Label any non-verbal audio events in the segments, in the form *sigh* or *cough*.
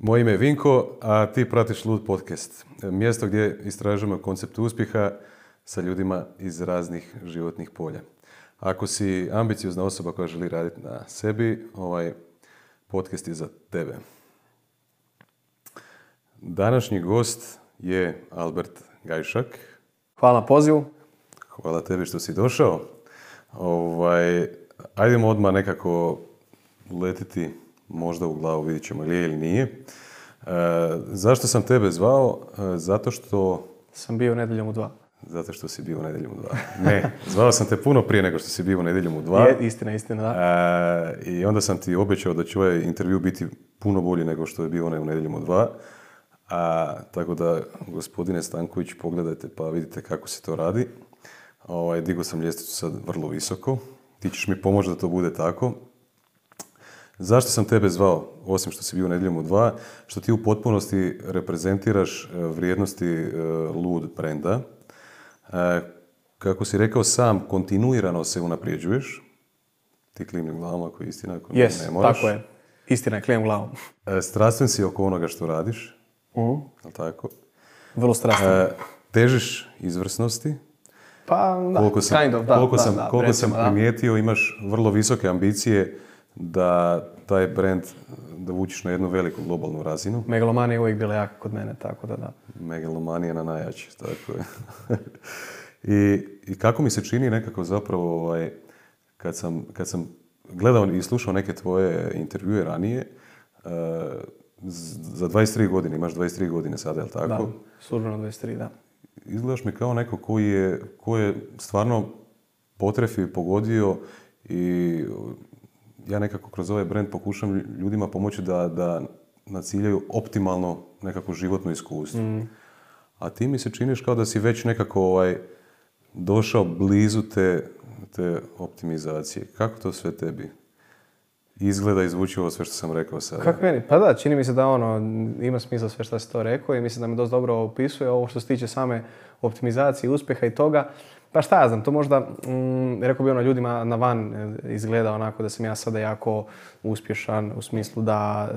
Moje ime je Vinko, a ti pratiš Lud podcast. Mjesto gdje istražujemo koncept uspjeha sa ljudima iz raznih životnih polja. Ako si ambiciozna osoba koja želi raditi na sebi, ovaj podcast je za tebe. Današnji gost je Albert Gajšak. Hvala na pozivu. Hvala tebi što si došao. Ovaj, ajdemo odmah nekako letiti možda u glavu, vidjet ćemo li je ili nije. E, zašto sam tebe zvao? E, zato što... Sam bio nedjeljom u dva. Zato što si bio u nedjeljom u dva. Ne, zvao sam te puno prije nego što si bio u nedjeljom u dva. Je, istina, istina, da. E, I onda sam ti obećao da će ovaj intervju biti puno bolji nego što je bio onaj u nedjeljom u dva. A, tako da, gospodine Stanković, pogledajte pa vidite kako se to radi. Ovaj, digo sam ljestvicu sad vrlo visoko. Ti ćeš mi pomoći da to bude tako. Zašto sam tebe zvao, osim što si bio nedjeljom u dva, što ti u potpunosti reprezentiraš e, vrijednosti e, Lud brenda. E, kako si rekao sam, kontinuirano se unaprijeđuješ. Ti klimnim glavom ako je istina, ako yes, ne moraš. tako je. Istina je, klimnim glavom. Strastven si oko onoga što radiš. Uh, tako? vrlo strastven. težiš izvrsnosti. Pa, da, koliko sam, kind of, da, koliko da, sam, da, koliko recimo, sam primijetio, imaš vrlo visoke ambicije da taj brand da vučiš na jednu veliku globalnu razinu. Megalomanija je uvijek bila jaka kod mene, tako da da. Megalomanija na najjači, tako je. *laughs* I, I kako mi se čini nekako zapravo ovaj, kad, sam, kad sam gledao i slušao neke tvoje intervjue ranije, uh, za 23 godine, imaš 23 godine sada, jel tako? Da, službeno 23, da. Izgledaš mi kao neko koji je, koji je stvarno potrefio i pogodio i ja nekako kroz ovaj brand pokušam ljudima pomoći da, da naciljaju optimalno nekako životno iskustvo. Mm. A ti mi se činiš kao da si već nekako ovaj, došao blizu te, te optimizacije. Kako to sve tebi izgleda i zvuči ovo sve što sam rekao sada? Kako meni? Pa da, čini mi se da ono, ima smisla sve što si to rekao i mislim da me dosta dobro opisuje ovo što se tiče same optimizacije, uspjeha i toga. Pa šta ja znam, to možda, mm, rekao bi ono, ljudima na van e, izgleda onako da sam ja sada jako uspješan u smislu da,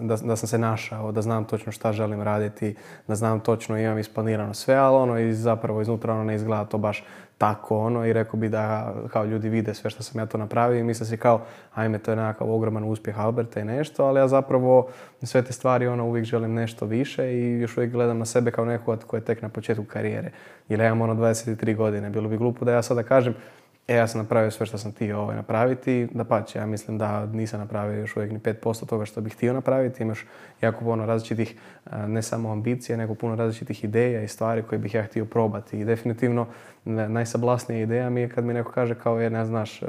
da, da, sam se našao, da znam točno šta želim raditi, da znam točno, imam isplanirano sve, ali ono i zapravo iznutra ono ne izgleda to baš tako ono i rekao bi da kao ljudi vide sve što sam ja to napravio i misle si kao ajme to je nekakav ogroman uspjeh Alberta i nešto, ali ja zapravo sve te stvari ono uvijek želim nešto više i još uvijek gledam na sebe kao nekog koji je tek na početku karijere. Jer ja imam ono 23 godine, bilo bi glupo da ja sada kažem E, ja sam napravio sve što sam htio ovaj, napraviti. Da pače, ja mislim da nisam napravio još uvijek ni 5% toga što bih htio napraviti. Imaš jako puno različitih, ne samo ambicija, nego puno različitih ideja i stvari koje bih ja htio probati. I definitivno najsablasnija ideja mi je kad mi neko kaže kao, je, ne znaš,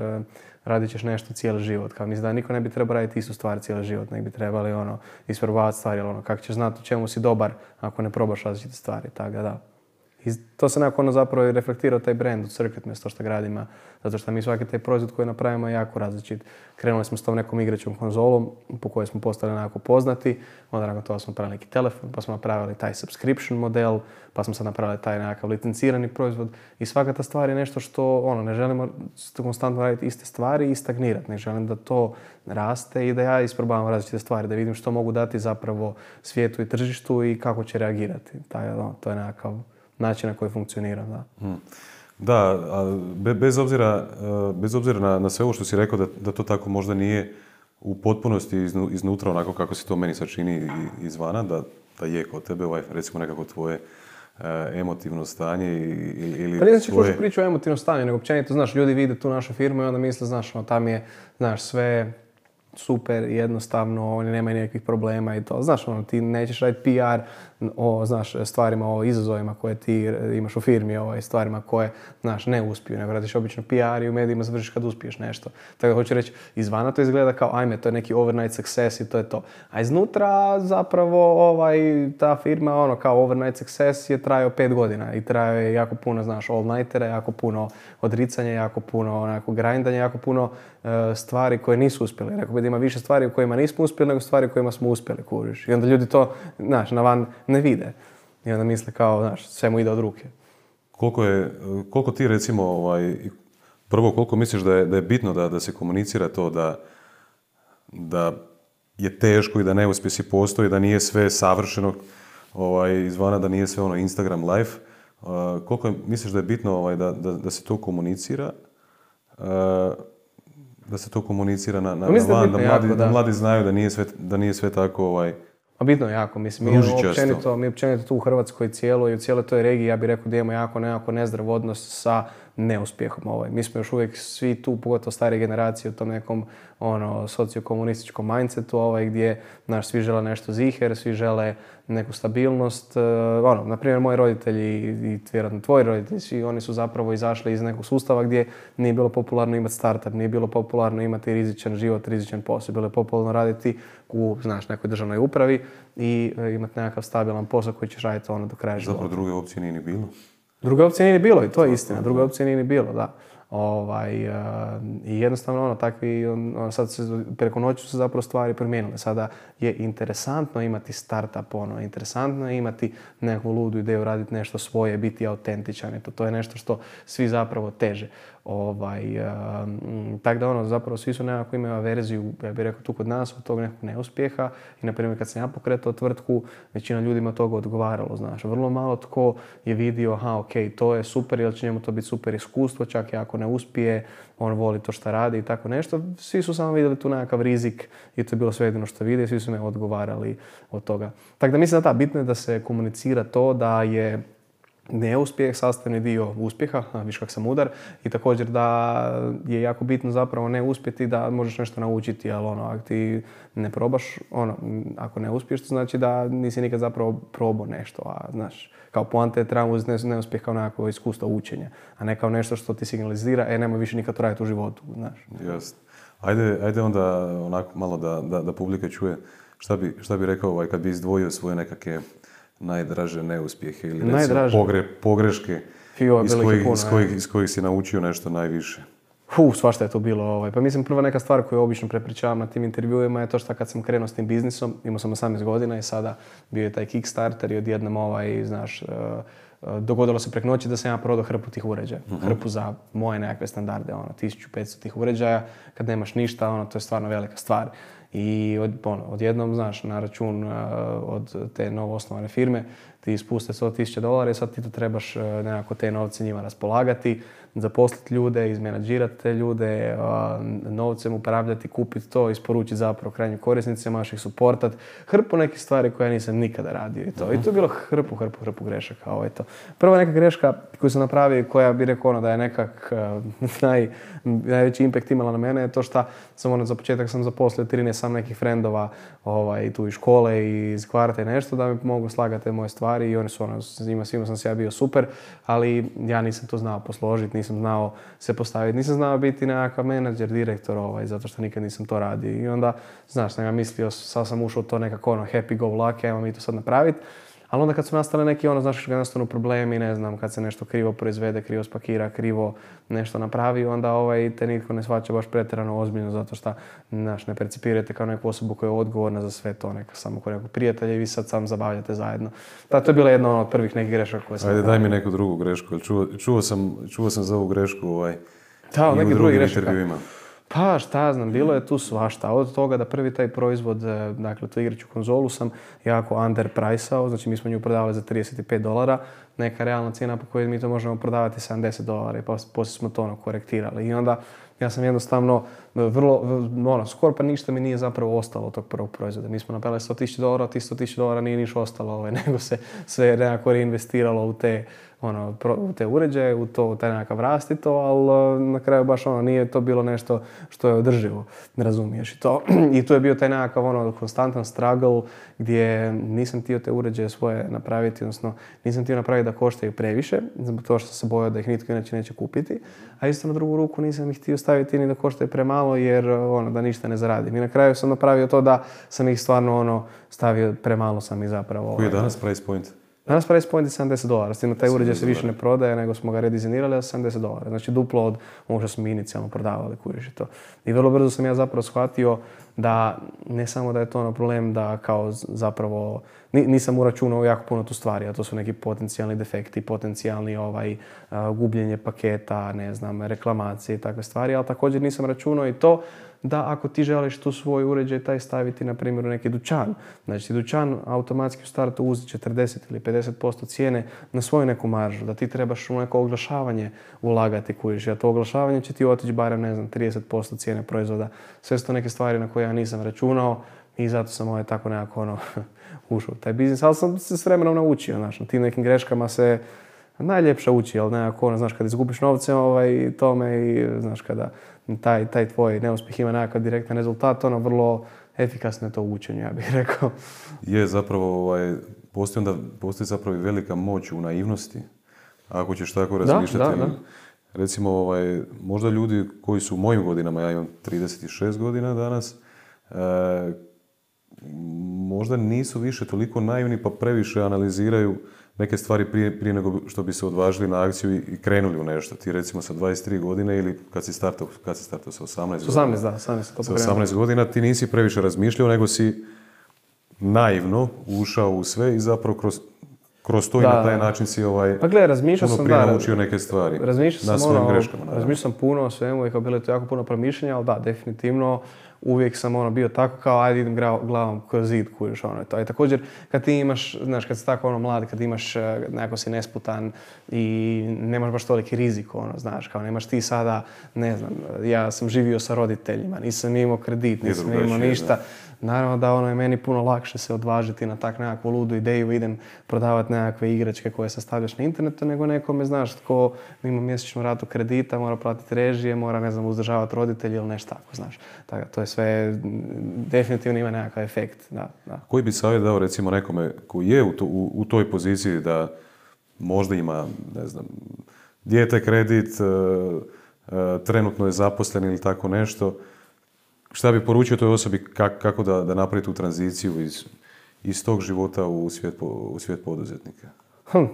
radit ćeš nešto cijeli život. Kao mislim da niko ne bi trebao raditi istu stvar cijeli život, nek bi trebali ono, isprobavati stvari, ono, kako ćeš znati u čemu si dobar ako ne probaš različite stvari. Tako da, i to se nekako ono zapravo i reflektira taj brand od Circuit mjesto što gradimo. Zato što mi svaki taj proizvod koji napravimo je jako različit. Krenuli smo s tom nekom igračom konzolom po kojoj smo postali nekako poznati. Onda nakon toga smo napravili neki telefon, pa smo napravili taj subscription model, pa smo sad napravili taj nekakav licencirani proizvod. I svaka ta stvar je nešto što ono, ne želimo konstantno raditi iste stvari i stagnirati. Ne želim da to raste i da ja isprobavam različite stvari, da vidim što mogu dati zapravo svijetu i tržištu i kako će reagirati. Taj, ono, to je nekakav način na koji funkcionira. Da, hmm. da bez obzira, e, bez obzira na, na sve ovo što si rekao da, da to tako možda nije u potpunosti iznutra onako kako se to meni sad čini izvana, da, da je kod tebe ovaj, recimo nekako tvoje e, emotivno stanje ili, ili Pa nisam svoje... priču o emotivnom stanju, nego općenito, znaš, ljudi vide tu našu firmu i onda misle, znaš, ono, tam je, znaš, sve super, jednostavno, oni nemaju nikakvih problema i to. Znaš, ono, ti nećeš raditi PR o, znaš, stvarima, o izazovima koje ti imaš u firmi, o stvarima koje, znaš, ne uspiju, nego radiš obično PR i u medijima završiš kad uspiješ nešto. Tako da hoću reći, izvana to izgleda kao, ajme, to je neki overnight success i to je to. A iznutra zapravo ovaj, ta firma, ono, kao overnight success je trajao pet godina i trajao je jako puno, znaš, all-nightera, jako puno odricanja, jako puno onako grindanja, jako puno e, stvari koje nisu uspjeli. Rekao bi da ima više stvari u kojima nismo uspjeli nego stvari u kojima smo uspjeli, kuriš. I onda ljudi to, znaš, na van ne vide. I onda misle kao, znaš, sve mu ide od ruke. Koliko, je, koliko ti recimo, ovaj, prvo koliko misliš da je, da je bitno da, da se komunicira to da, da je teško i da neuspjesi postoji, da nije sve savršeno ovaj, izvana, da nije sve ono Instagram live. Uh, koliko je, misliš da je bitno ovaj, da, da, da se to komunicira? Uh, da se to komunicira na, na, Pa bitno mladi, jako, da da. mladi znaju da nije sve, da nije sve tako ovaj, Pa bitno je jako, mislim, mi općenito, mi općenito tu u Hrvatskoj cijeloj i u cijeloj toj regiji, ja bih rekao da imamo jako nekako nezdrav odnos sa neuspjehom. Ovaj. Mi smo još uvijek svi tu, pogotovo starije generacije, u tom nekom ono, sociokomunističkom mindsetu, ovaj, gdje znaš, svi žele nešto ziher, svi žele neku stabilnost. E, ono, na primjer, moji roditelji i, vjerojatno tvoji roditelji, svi oni su zapravo izašli iz nekog sustava gdje nije bilo popularno imati startup, nije bilo popularno imati rizičan život, rizičan posao, bilo je popularno raditi u, znaš, nekoj državnoj upravi i e, imati nekakav stabilan posao koji ćeš raditi ono do kraja života. zapravo druge opcije nije ni bilo. Druge opcije nije ni bilo i to je istina. Druge opcije nije ni bilo, da. Ovaj, e, I jednostavno ono, takvi, on- ono, sad se, preko noći su se zapravo stvari promijenile. Sada je interesantno imati startup, ono, interesantno je imati nekakvu ludu ideju, raditi nešto svoje, biti autentičan. Eto, to je nešto što svi zapravo teže. Ovaj, e, tako da ono, zapravo svi su nekako imaju verziju, ja bih rekao tu kod nas, od tog nekog neuspjeha. I na primjer kad sam ja pokretao tvrtku, većina ljudima toga odgovaralo, znaš. Vrlo malo tko je vidio, aha, ok, to je super, jer će njemu to biti super iskustvo, čak i ako ne uspije, on voli to što radi i tako nešto. Svi su samo vidjeli tu nekakav rizik i to je bilo sve jedino što vide, svi su me odgovarali od toga. Tako da mislim da da, bitno je da se komunicira to da je neuspjeh sastavni dio uspjeha, viš kak sam udar, i također da je jako bitno zapravo ne uspjeti da možeš nešto naučiti, ali ono, ako ti ne probaš, ono, ako ne uspiješ, to znači da nisi nikad zapravo probao nešto, a znaš, kao poanta je trebamo uzeti ne- neuspjeh kao nekako iskustvo učenja, a ne kao nešto što ti signalizira, e, nemoj više nikad to raditi u životu, znaš. Jasno. Ajde, ajde onda onako malo da, da, da publika čuje šta bi, šta bi rekao ovaj, kad bi izdvojio svoje nekakve najdraže neuspjehe ili Najdraže? pogre, pogreške Fio, iz kojih, puno, iz, kojih, iz kojih si naučio nešto najviše. Fu, svašta je to bilo. Ovaj. Pa mislim, prva neka stvar koju obično prepričavam na tim intervjuima je to što kad sam krenuo s tim biznisom, imao sam 18 godina i sada bio je taj Kickstarter i odjednom ovaj, znaš, eh, eh, dogodilo se prek noći da sam ja prodao hrpu tih uređaja. Hrpu za moje nekakve standarde, ono, 1500 tih uređaja. Kad nemaš ništa, ono, to je stvarno velika stvar. I od, ono, odjednom, znaš, na račun eh, od te novo osnovane firme ti ispuste 100.000 dolara i sad ti to trebaš eh, nekako te novce njima raspolagati, zaposliti ljude, izmenadžirati te ljude, novcem upravljati, kupiti to, isporučiti zapravo krajnjim korisnicima, ih suportat. Hrpu nekih stvari koje ja nisam nikada radio i to. I to je bilo hrpu, hrpu, hrpu grešaka. Ovo je to. Prva neka greška koju sam napravio koja bi rekao ono da je nekak *laughs* naj, najveći impact imala na mene je to što sam ono za početak sam zaposlio 13 sam nekih frendova ovaj, tu iz škole i iz kvarta i nešto da mi mogu slagati te moje stvari i oni su ono, s njima svima sam se ja bio super, ali ja nisam to znao posložiti, nisam znao se postaviti, nisam znao biti nekakav menadžer, direktor ovaj, zato što nikad nisam to radio. I onda, znaš, sam ja mislio, sad sam ušao to nekako ono happy go lucky, ajmo mi to sad napraviti. Ali onda kad su nastale neki ono, znaš, kad nastanu problemi, ne znam, kad se nešto krivo proizvede, krivo spakira, krivo nešto napravi, onda ovaj, te nitko ne shvaća baš pretjerano ozbiljno zato što, znaš, ne percipirate kao neku osobu koja je odgovorna za sve to, neka samo kao nekog prijatelja i vi sad sam zabavljate zajedno. Da, to je bila jedna ono, od prvih nekih grešaka koje sam Ajde, daj mi neku drugu grešku. Čuo, čuo, sam, čuo sam za ovu grešku ovaj, Da, neki drugi grešaka. Pa šta znam, bilo je tu svašta. Od toga da prvi taj proizvod, e, dakle tu igraću konzolu sam jako underpriceao, znači mi smo nju prodavali za 35 dolara, neka realna cijena po kojoj mi to možemo prodavati 70 dolara i pos- poslije smo to ono korektirali. I onda ja sam jednostavno e, vrlo, ono, skoro pa ništa mi nije zapravo ostalo od tog prvog proizvoda. Mi smo napravili 100.000 dolara, tih 100.000 dolara nije niš ostalo, ovaj, *laughs* nego se sve nekako reinvestiralo u te ono, pro- u te uređaje, u to, u taj nekakav rast i to, ali uh, na kraju baš ono, nije to bilo nešto što je održivo, ne razumiješ. I, to, *clears throat* I tu je bio taj nekakav ono, konstantan struggle gdje nisam htio te uređaje svoje napraviti, odnosno nisam htio napraviti da koštaju previše, zbog toga što se bojao da ih nitko inače neće kupiti, a isto na drugu ruku nisam ih htio staviti ni da koštaju premalo jer ono, da ništa ne zaradim. I na kraju sam napravio to da sam ih stvarno ono, stavio, premalo sam ih zapravo. Koji je ovaj, danas price point? Danas price point je 70 dolara, s tim da taj uređaj se 70 više ne prodaje, nego smo ga redizajnirali za 70 dolara. Znači duplo od onog što smo mi inicijalno prodavali, kuriš i to. I vrlo brzo sam ja zapravo shvatio da ne samo da je to ono problem da kao zapravo ni- nisam uračunao jako puno tu stvari, a to su neki potencijalni defekti, potencijalni ovaj, gubljenje paketa, ne znam, reklamacije i takve stvari, ali također nisam računao i to da ako ti želiš tu svoj uređaj taj staviti na primjer u neki dućan. Znači dućan automatski u startu uzi 40 ili 50% cijene na svoju neku maržu, da ti trebaš u neko oglašavanje ulagati kužiš, a to oglašavanje će ti otići barem ne znam 30% cijene proizvoda. Sve su to neke stvari na koje ja nisam računao i zato sam ovaj tako nekako ono *laughs* ušao u taj biznis, ali sam se s vremenom naučio, znaš, na tim nekim greškama se najljepše uči, ali nekako ono, znaš, kad izgubiš novce ovaj, tome i znaš, kada taj, taj tvoj neuspjeh ima nekakav direktan rezultat, ono vrlo efikasno je to učenje, ja bih *laughs* rekao. Je, zapravo, ovaj, postoji, onda, postoji zapravo i velika moć u naivnosti. Ako ćeš tako razmišljati. Da, da, Recimo, ovaj, možda ljudi koji su u mojim godinama, ja imam 36 godina danas, e, možda nisu više toliko naivni pa previše analiziraju neke stvari prije, prije nego što bi se odvažili na akciju i, krenuli u nešto. Ti recimo sa 23 godine ili kad si startao, kad si startao sa 18 godina? 18, da, 18. Sa 18 godina ti nisi previše razmišljao, nego si naivno ušao u sve i zapravo kroz, kroz to i na taj način si ovaj, pa gle, razmišljao sam, prije naučio neke stvari. Razmišljao sam, ono, greškama. Razmišljao sam puno o svemu i kao bilo je to jako puno promišljanja, ali da, definitivno uvijek sam ono bio tako kao ajde idem glavom kroz zid kuješ ono to. I također kad ti imaš, znaš kad si tako ono mlad, kad imaš, e, nekako si nesputan i nemaš baš toliki rizik ono, znaš, kao nemaš ti sada, ne znam, ja sam živio sa roditeljima, nisam imao kredit, nisam imao ništa. Naravno da ono je meni puno lakše se odvažiti na tak nekakvu ludu ideju, idem prodavati nekakve igračke koje sastavljaš na internetu, nego nekome, znaš, tko ima mjesečnu ratu kredita, mora platiti režije, mora, ne znam, uzdržavati roditelji ili nešto tako, znaš. Tako, to je sve, definitivno ima nekakav efekt, da. da. Koji bi savjet dao, recimo, nekome koji je u, u, toj poziciji da možda ima, ne znam, dijete kredit, e, e, trenutno je zaposlen ili tako nešto, Šta bi poručio toj osobi kako da, da napravi tu tranziciju iz, iz tog života u svijet, u svijet poduzetnika? Hm.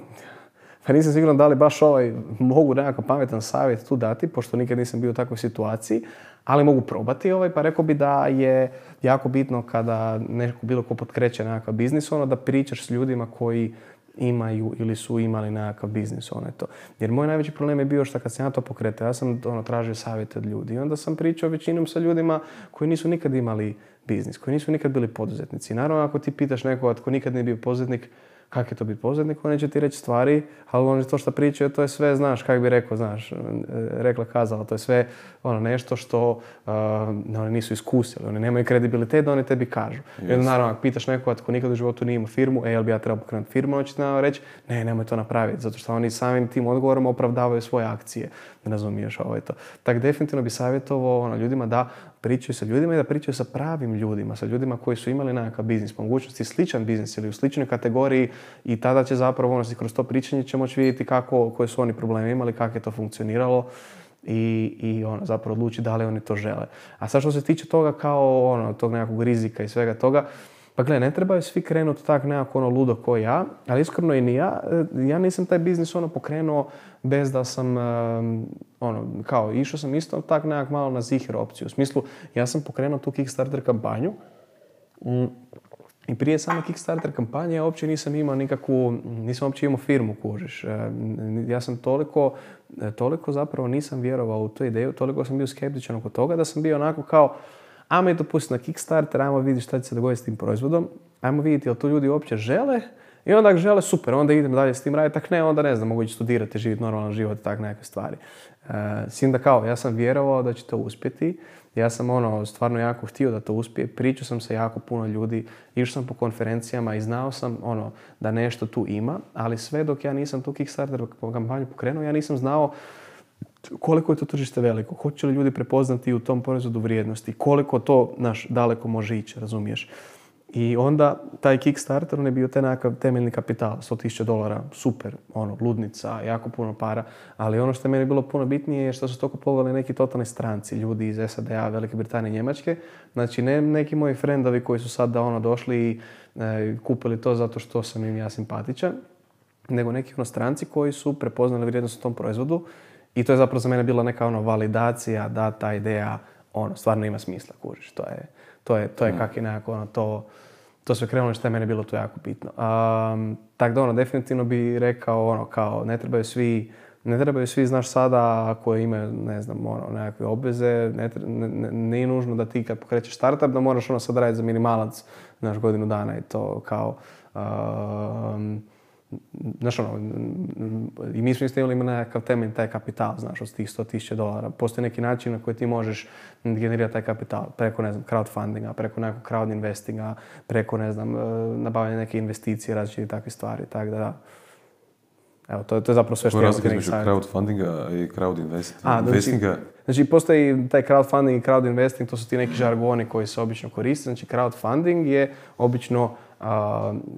Pa nisam siguran da li baš ovaj mogu nekakav pametan savjet tu dati, pošto nikad nisam bio u takvoj situaciji, ali mogu probati ovaj, pa rekao bi da je jako bitno kada neko bilo ko potkreće nekakav biznis, ono da pričaš s ljudima koji imaju ili su imali nekakav biznis, ono to. Jer moj najveći problem je bio što kad sam ja to pokretao, ja sam ono, tražio savjete od ljudi i onda sam pričao većinom sa ljudima koji nisu nikad imali biznis, koji nisu nikad bili poduzetnici. Naravno, ako ti pitaš nekoga tko nikad nije bio poduzetnik, kak je to biti poduzetnik, on će ti reći stvari, ali on to što pričaju, to je sve, znaš, kak bi rekao, znaš, rekla kazala, to je sve ono nešto što uh, oni nisu iskusili, oni nemaju kredibilitet da oni tebi kažu. Yes. Onda naravno, ako pitaš nekoga tko nikad u životu nije imao firmu, e, jel bi ja trebao pokrenuti firmu, on će ti reći, ne, nemoj to napraviti, zato što oni samim tim odgovorom opravdavaju svoje akcije, ne razumiješ ovo je to. Tako definitivno bi savjetovao ono, ljudima da pričaju sa ljudima i da pričaju sa pravim ljudima, sa ljudima koji su imali nekakav biznis, mogućnosti sličan biznis ili u sličnoj kategoriji i tada će zapravo ono, kroz to pričanje će moći vidjeti kako, koje su oni probleme imali, kako je to funkcioniralo i, i ono, zapravo odluči da li oni to žele. A sad što se tiče toga kao ono, tog nekakvog rizika i svega toga, pa gle, ne trebaju svi krenuti tak nekako ono ludo ko ja, ali iskreno i ni ja. E, ja nisam taj biznis ono pokrenuo bez da sam, ono, kao, išao sam isto tak nekak malo na zihir opciju. U smislu, ja sam pokrenuo tu Kickstarter kampanju mm, i prije same Kickstarter kampanje ja uopće nisam imao nikakvu, nisam uopće imao firmu, kužiš. E, ja sam toliko, e, toliko zapravo nisam vjerovao u tu ideju, toliko sam bio skeptičan oko toga da sam bio onako kao, ajmo je to pustiti na Kickstarter, ajmo vidjeti šta će se dogoditi s tim proizvodom, ajmo vidjeti jel to ljudi uopće žele i onda ako žele, super, onda idem dalje s tim raditi, tak ne, onda ne znam, mogu ići studirati, živjeti normalan život i tak neke stvari. E, s da kao, ja sam vjerovao da će to uspjeti, ja sam ono, stvarno jako htio da to uspije, pričao sam sa jako puno ljudi, išao sam po konferencijama i znao sam ono, da nešto tu ima, ali sve dok ja nisam tu Kickstarter kampanju pokrenuo, ja nisam znao koliko je to tržište veliko, hoće li ljudi prepoznati u tom proizvodu vrijednosti, koliko to naš daleko može ići, razumiješ. I onda taj Kickstarter, on je bio taj nekakav temeljni kapital, 100.000 dolara, super, ono, ludnica, jako puno para, ali ono što je meni bilo puno bitnije je što su to kupovali neki totalni stranci, ljudi iz SAD-a, Velike Britanije, Njemačke, znači ne neki moji frendovi koji su sad da ono došli i e, kupili to zato što sam im ja simpatičan, nego neki ono stranci koji su prepoznali vrijednost u tom proizvodu i to je zapravo za mene bila neka ono validacija da ta ideja ono, stvarno ima smisla, kužiš, to je to je, to je kak je nekako ono, to, to sve krenulo što je meni bilo to jako bitno. Um, tako da ono, definitivno bi rekao ono, kao ne trebaju svi ne trebaju svi, znaš, sada ako imaju, ne znam, ono, nekakve obveze, ne, ne, nije nužno da ti kad pokrećeš startup da moraš ono sad raditi za minimalac, znaš, godinu dana i to kao... Um, znaš ono, i mi smo isto imali nekakav temelj taj kapital, znaš, od tih 100.000 dolara. Postoji neki način na koji ti možeš generirati taj kapital preko, ne znam, crowdfundinga, preko nekog crowd investinga, preko, ne znam, nabavljanja neke investicije, različite takve stvari, tako da, Evo, to, to je zapravo sve što je razlika između crowdfundinga i crowd investinga? Znači, znači, postoji taj crowdfunding i crowd investing, to su ti neki žargoni koji se obično koriste. Znači, crowdfunding je obično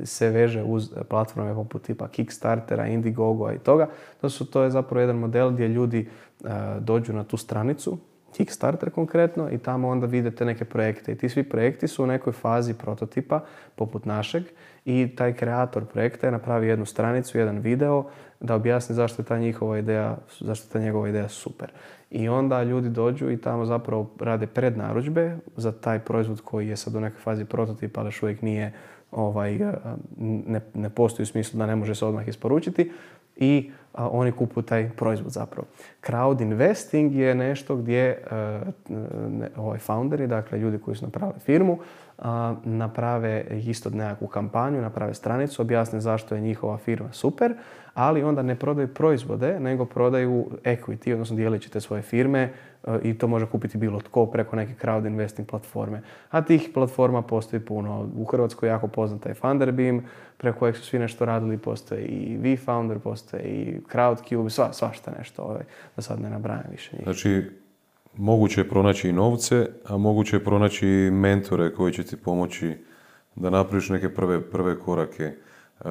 se veže uz platforme poput tipa Kickstartera, Indiegogo i toga. To, su, to je zapravo jedan model gdje ljudi dođu na tu stranicu, Kickstarter konkretno, i tamo onda vidite neke projekte. I ti svi projekti su u nekoj fazi prototipa, poput našeg, i taj kreator projekta je napravi jednu stranicu, jedan video, da objasni zašto je ta njihova ideja, zašto je ta njegova ideja super. I onda ljudi dođu i tamo zapravo rade prednaručbe za taj proizvod koji je sad u nekoj fazi prototipa, ali još uvijek nije ovaj, e, ne, ne postoji u smislu da ne može se odmah isporučiti i oni kupuju taj proizvod zapravo. Crowd investing je nešto gdje uh, ovaj founderi, dakle ljudi koji su napravili firmu, naprave isto nekakvu kampanju, naprave stranicu, objasne zašto je njihova firma super, ali onda ne prodaju proizvode, nego prodaju equity, odnosno dijelit te svoje firme e, i to može kupiti bilo tko preko neke crowd investing platforme. A tih platforma postoji puno. U Hrvatskoj jako poznata je Funderbeam, preko kojeg su svi nešto radili, postoje i VFounder, postoje i Crowdcube, sva, svašta nešto, ovaj, da sad ne nabrajam više njih. Znači, moguće je pronaći i novce, a moguće je pronaći i mentore koji će ti pomoći da napraviš neke prve, prve korake. E,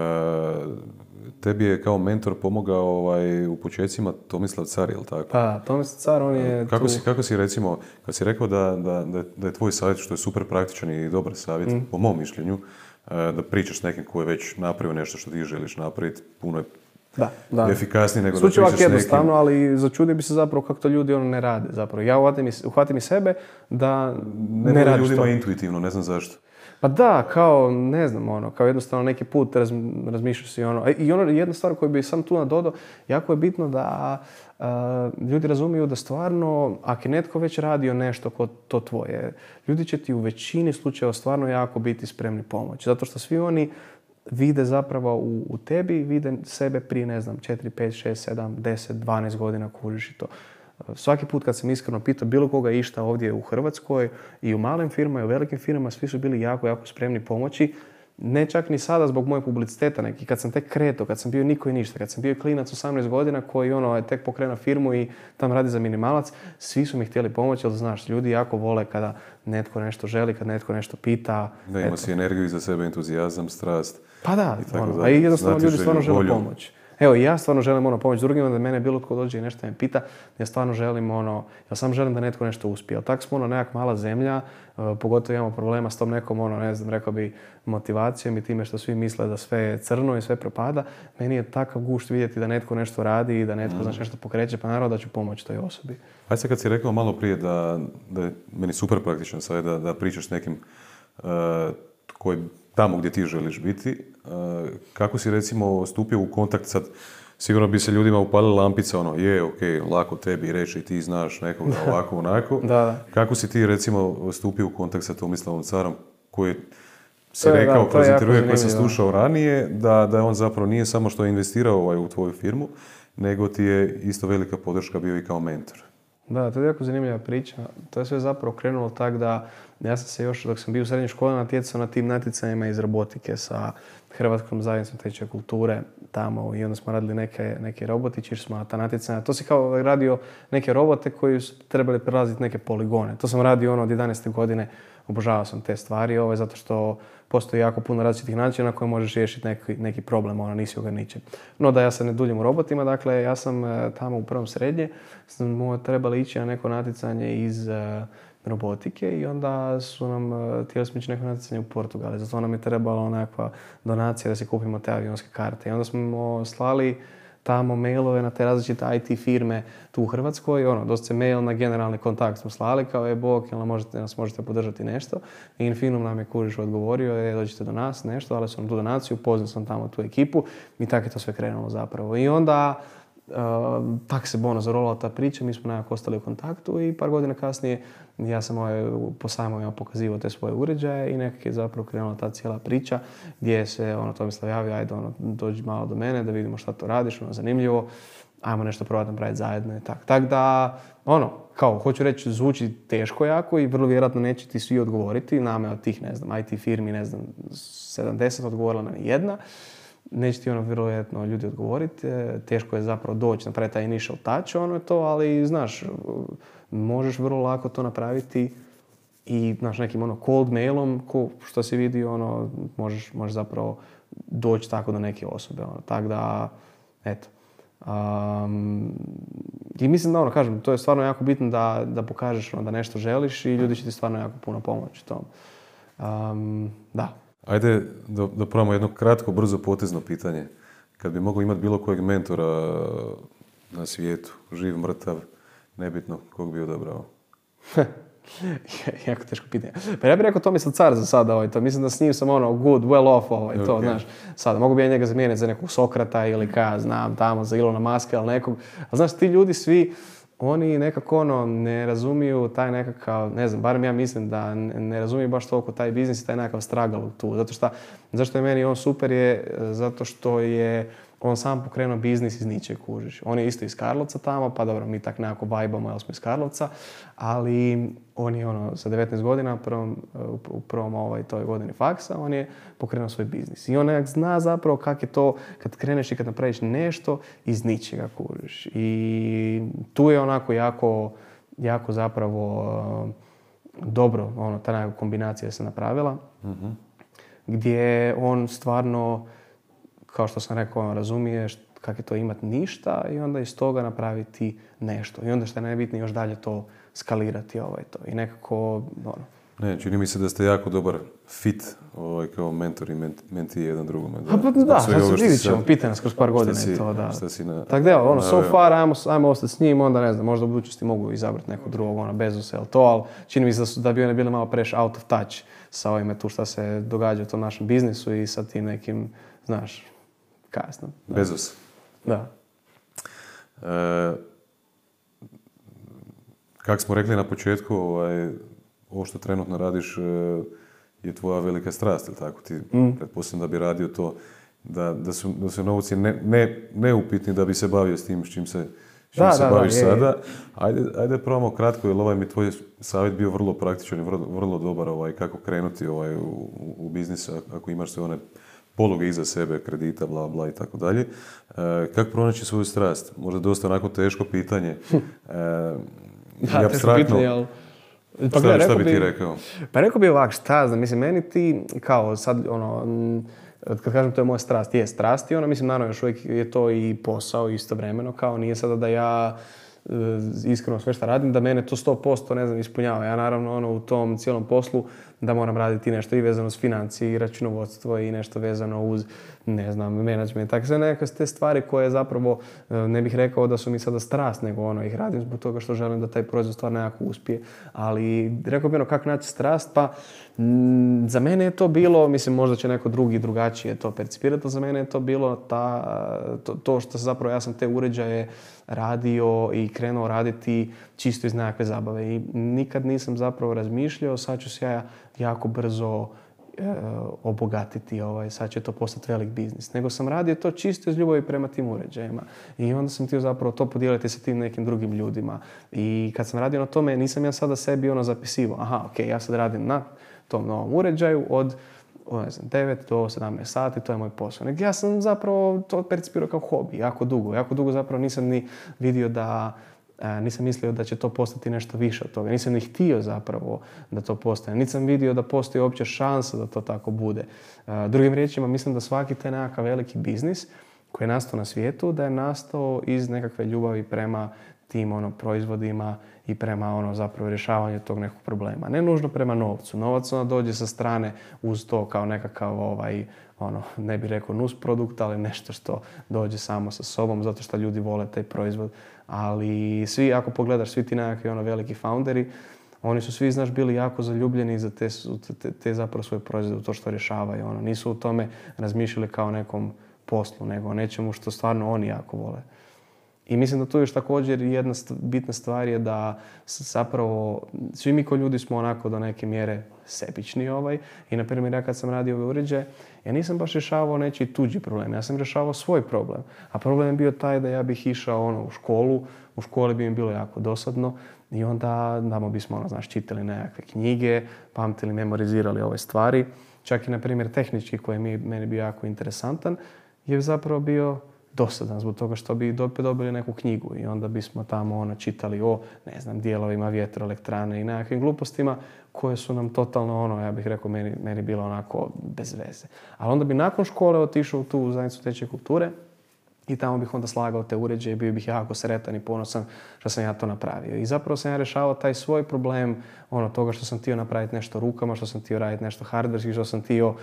tebi je kao mentor pomogao ovaj, u početcima Tomislav Car, je li tako? Pa, Tomislav Car, on je kako, tu... si, kako si recimo, kad si rekao da, da, da, je tvoj savjet, što je super praktičan i dobar savjet, mm. po mom mišljenju, e, da pričaš s nekim koji je već napravio nešto što ti želiš napraviti, puno je da, da. efikasnije nego Zvuči da pričaš jednostavno, ali začudio bi se zapravo kako to ljudi ono ne rade. Zapravo. Ja uhvatim, uhvatim i sebe da ne, ne radiš ljudima intuitivno, ne znam zašto. Pa da, kao, ne znam, ono, kao jednostavno neki put raz, razmišljaš si ono. I ono, jedna stvar koju bi sam tu nadodao, jako je bitno da ljudi razumiju da stvarno, ako je netko već radio nešto kod to tvoje, ljudi će ti u većini slučajeva stvarno jako biti spremni pomoći. Zato što svi oni vide zapravo u, u tebi, vide sebe prije, ne znam, 4, 5, 6, 7, 10, 12 godina kužiš i to. Svaki put kad sam iskreno pitao bilo koga išta ovdje u Hrvatskoj i u malim firmama i u velikim firmama, svi su bili jako, jako spremni pomoći ne čak ni sada zbog mojeg publiciteta neki. Kad sam tek kreto, kad sam bio niko i ništa, kad sam bio klinac 18 godina koji ono, je tek pokrenuo firmu i tam radi za minimalac, svi su mi htjeli pomoći, jer znaš, ljudi jako vole kada netko nešto želi, kad netko nešto pita. Da, ima si energiju za sebe, entuzijazam, strast. Pa da, ono, a i jednostavno ljudi stvarno žele pomoći. Evo, ja stvarno želim ono pomoći drugima, da mene bilo tko dođe i nešto me pita, ja stvarno želim ono, ja sam želim da netko nešto uspije. Tako smo ono nekak mala zemlja, uh, pogotovo imamo problema s tom nekom, ono, ne znam, rekao bi, motivacijom i time što svi misle da sve je crno i sve propada. Meni je takav gušt vidjeti da netko nešto radi i da netko, mm. znači, nešto pokreće, pa naravno da ću pomoći toj osobi. Ajde sad kad si rekao malo prije da, da je meni super praktičan sad da, da pričaš s nekim uh, koji tamo gdje ti želiš biti. Kako si recimo stupio u kontakt sad, sigurno bi se ljudima upalila lampica, ono, je, ok, lako tebi reći, ti znaš nekoga *laughs* ovako, onako. da, da. Kako si ti recimo stupio u kontakt sa Tomislavom Carom, koji si rekao da, kroz intervjue koje sam slušao ranije, da, da on zapravo nije samo što je investirao ovaj, u tvoju firmu, nego ti je isto velika podrška bio i kao mentor. Da, to je jako zanimljiva priča. To je sve zapravo krenulo tak da ja sam se još dok sam bio u srednjoj školi natjecao na tim natjecanjima iz robotike sa Hrvatskom zajednicom tečaja kulture tamo i onda smo radili neke, neke robotići smo na ta natjecanja. To si kao radio neke robote koji su trebali prelaziti neke poligone. To sam radio ono od 11. godine. Obožavao sam te stvari ovaj, zato što postoji jako puno različitih načina na koje možeš riješiti neki, neki problem, ono nisi ograničen. No da ja se ne duljim u robotima, dakle ja sam e, tamo u prvom srednje, smo trebali ići na neko natjecanje iz e, robotike i onda su nam, e, htjeli smo ići neko natjecanje u Portugali, zato nam je trebala nekakva donacija da se kupimo te avionske karte. I onda smo slali tamo mailove na te različite IT firme tu u Hrvatskoj. Ono, dosta mail na generalni kontakt smo slali kao je bok, jel možete, nas možete podržati nešto. I Infinum nam je Kuriš odgovorio, je dođite do nas nešto, ali sam tu donaciju, poznao sam tamo tu ekipu i tako je to sve krenulo zapravo. I onda tak se bono zarolala ta priča, mi smo nekako ostali u kontaktu i par godina kasnije ja sam ovaj, po sajmovima pokazivao te svoje uređaje i nekako je zapravo krenula ta cijela priča gdje se ono, Tomislav javio, ajde ono, dođi malo do mene da vidimo šta to radiš, ono, zanimljivo, ajmo nešto probati napraviti zajedno i tak. Tak da, ono, kao, hoću reći, zvuči teško jako i vrlo vjerojatno neće ti svi odgovoriti. Nama od tih, ne znam, IT firmi, ne znam, 70 odgovorila na jedna neće ti ono vjerojatno ljudi odgovoriti. E, teško je zapravo doći, napraviti taj initial touch, ono je to, ali znaš, možeš vrlo lako to napraviti i znaš, nekim ono cold mailom, ko, što si vidio, ono, možeš, možeš zapravo doći tako do neke osobe. Ono. Tako da, eto. Um, I mislim da, ono, kažem, to je stvarno jako bitno da, da pokažeš ono, da nešto želiš i ljudi će ti stvarno jako puno pomoći tom. Um, da, Ajde da, da probamo jedno kratko, brzo, potezno pitanje. Kad bi mogao imati bilo kojeg mentora na svijetu, živ, mrtav, nebitno, kog bi odabrao? *laughs* jako teško pitanje. Pa ja bih rekao Tomislav Car za sada, ovaj, to. mislim da s njim sam ono good, well off, ovaj, to, znaš. Sada, mogu bi ja njega zamijeniti za nekog Sokrata ili kaj znam, tamo za Ilona Maske, ali nekog. A znaš, ti ljudi svi, oni nekako ono ne razumiju taj nekakav, ne znam, barem ja mislim da ne razumiju baš toliko taj biznis i taj nekakav struggle tu. Zato što, zašto je meni on super je zato što je on sam pokrenuo biznis iz ničeg, kužiš. On je isto iz Karlovca tamo, pa dobro, mi tak nekako vajbamo, jer smo iz Karlovca, ali on je ono, sa 19 godina, prvom, u prvom ovaj, toj godini faksa, on je pokrenuo svoj biznis. I on nekak zna zapravo kak je to kad kreneš i kad napraviš nešto iz ničega, kužiš. I tu je onako jako, jako zapravo dobro, ono, ta nekakva kombinacija se napravila, mm gdje on stvarno kao što sam rekao, razumiješ kako je to imati ništa i onda iz toga napraviti nešto. I onda što je najbitnije još dalje to skalirati ovaj to. I nekako, ono. Ne, čini mi se da ste jako dobar fit ovaj, kao mentor i menti jedan drugome. Da, pa, da, sad se vidit ćemo, pita nas kroz par godina i to, da. Šta si na, Tako da, ono, so far, ajmo, ajmo ostati s njim, onda ne znam, možda u budućnosti mogu izabrati nekog drugog, ono, ili to, ali čini mi se da, su, da bi one bile malo preš out of touch sa ovime tu šta se događa u tom našem biznisu i sa tim nekim, znaš, kasno. Bezos. Da. E, kak smo rekli na početku, ovaj, ovo što trenutno radiš e, je tvoja velika strast, ili tako? Ti mm. pretpostavljam da bi radio to, da, da, su, da su novci ne, ne, neupitni da bi se bavio s tim s čim se, čim da, se da, baviš da, sada. Ajde, ajde probamo kratko, jer ovaj mi tvoj savjet bio vrlo praktičan i vrlo, vrlo dobar ovaj, kako krenuti ovaj, u, u biznis ako imaš sve one poluge iza sebe, kredita, bla, bla i tako dalje. E, kako pronaći svoju strast? Možda dosta onako teško pitanje. E, da, teško pitanje, ali... Pa, šta, šta bi ti rekao? Pa rekao bi ovak, šta znam, mislim, meni ti, kao sad, ono, kad kažem to je moja strast, je strast i ono, mislim, naravno, još uvijek je to i posao istovremeno, kao nije sada da ja e, iskreno sve što radim, da mene to 100% ne znam ispunjava. Ja naravno ono u tom cijelom poslu da moram raditi nešto i vezano s financije i računovodstvo i nešto vezano uz, ne znam, menadžment. Tako sve neke te stvari koje zapravo e, ne bih rekao da su mi sada strast, nego ono ih radim zbog toga što želim da taj proizvod stvarno nekako uspije. Ali rekao bih ono kako naći strast, pa za mene je to bilo, mislim možda će neko drugi drugačije to percipirati, ali za mene je to bilo ta, to, to što zapravo ja sam te uređaje radio i krenuo raditi čisto iz nekakve zabave. I nikad nisam zapravo razmišljao, sad ću se ja jako brzo e, obogatiti, ovaj, sad će to postati velik biznis. Nego sam radio to čisto iz ljubavi prema tim uređajima. I onda sam htio zapravo to podijeliti sa tim nekim drugim ljudima. I kad sam radio na tome, nisam ja sada sebi ono zapisivao. Aha, ok, ja sad radim na tom novom uređaju od ne znam, 9 do 17 sati, to je moj posao. Nek ja sam zapravo to percipirao kao hobi, jako dugo. Jako dugo zapravo nisam ni vidio da nisam mislio da će to postati nešto više od toga. Nisam ni htio zapravo da to postane. Nisam vidio da postoji uopće šansa da to tako bude. Drugim riječima, mislim da svaki taj nekakav veliki biznis koji je nastao na svijetu, da je nastao iz nekakve ljubavi prema tim ono, proizvodima i prema ono, zapravo rješavanju tog nekog problema. Ne nužno prema novcu. Novac ono dođe sa strane uz to kao nekakav ovaj, ono, ne bih rekao nus produkt, ali nešto što dođe samo sa sobom zato što ljudi vole taj proizvod. Ali svi, ako pogledaš, svi ti nekakvi ono, veliki founderi, oni su svi, znaš, bili jako zaljubljeni za te, te, te zapravo svoje proizvode, u to što rješavaju. Ono. Nisu u tome razmišljali kao nekom poslu, nego o nečemu što stvarno oni jako vole. I mislim da tu još također jedna bitna stvar je da zapravo svi mi ko ljudi smo onako do neke mjere sebični ovaj. I na primjer ja kad sam radio ove uređaje, ja nisam baš rješavao nečiji tuđi problem, ja sam rješavao svoj problem. A problem je bio taj da ja bih išao ono, u školu, u školi bi mi bilo jako dosadno i onda damo bismo ono, znaš, čitali nekakve knjige, pamtili, memorizirali ove stvari. Čak i na primjer tehnički koji je meni bio jako interesantan je zapravo bio dosadan zbog toga što bi dobili neku knjigu i onda bismo tamo ono čitali o, ne znam, dijelovima vjetroelektrane i nekakvim glupostima koje su nam totalno ono, ja bih rekao, meni, meni bilo onako bez veze. Ali onda bi nakon škole otišao tu u zajednicu teče kulture i tamo bih onda slagao te uređaje i bio bih jako sretan i ponosan što sam ja to napravio. I zapravo sam ja rješavao taj svoj problem ono toga što sam htio napraviti nešto rukama, što sam htio raditi nešto hardverski, što sam htio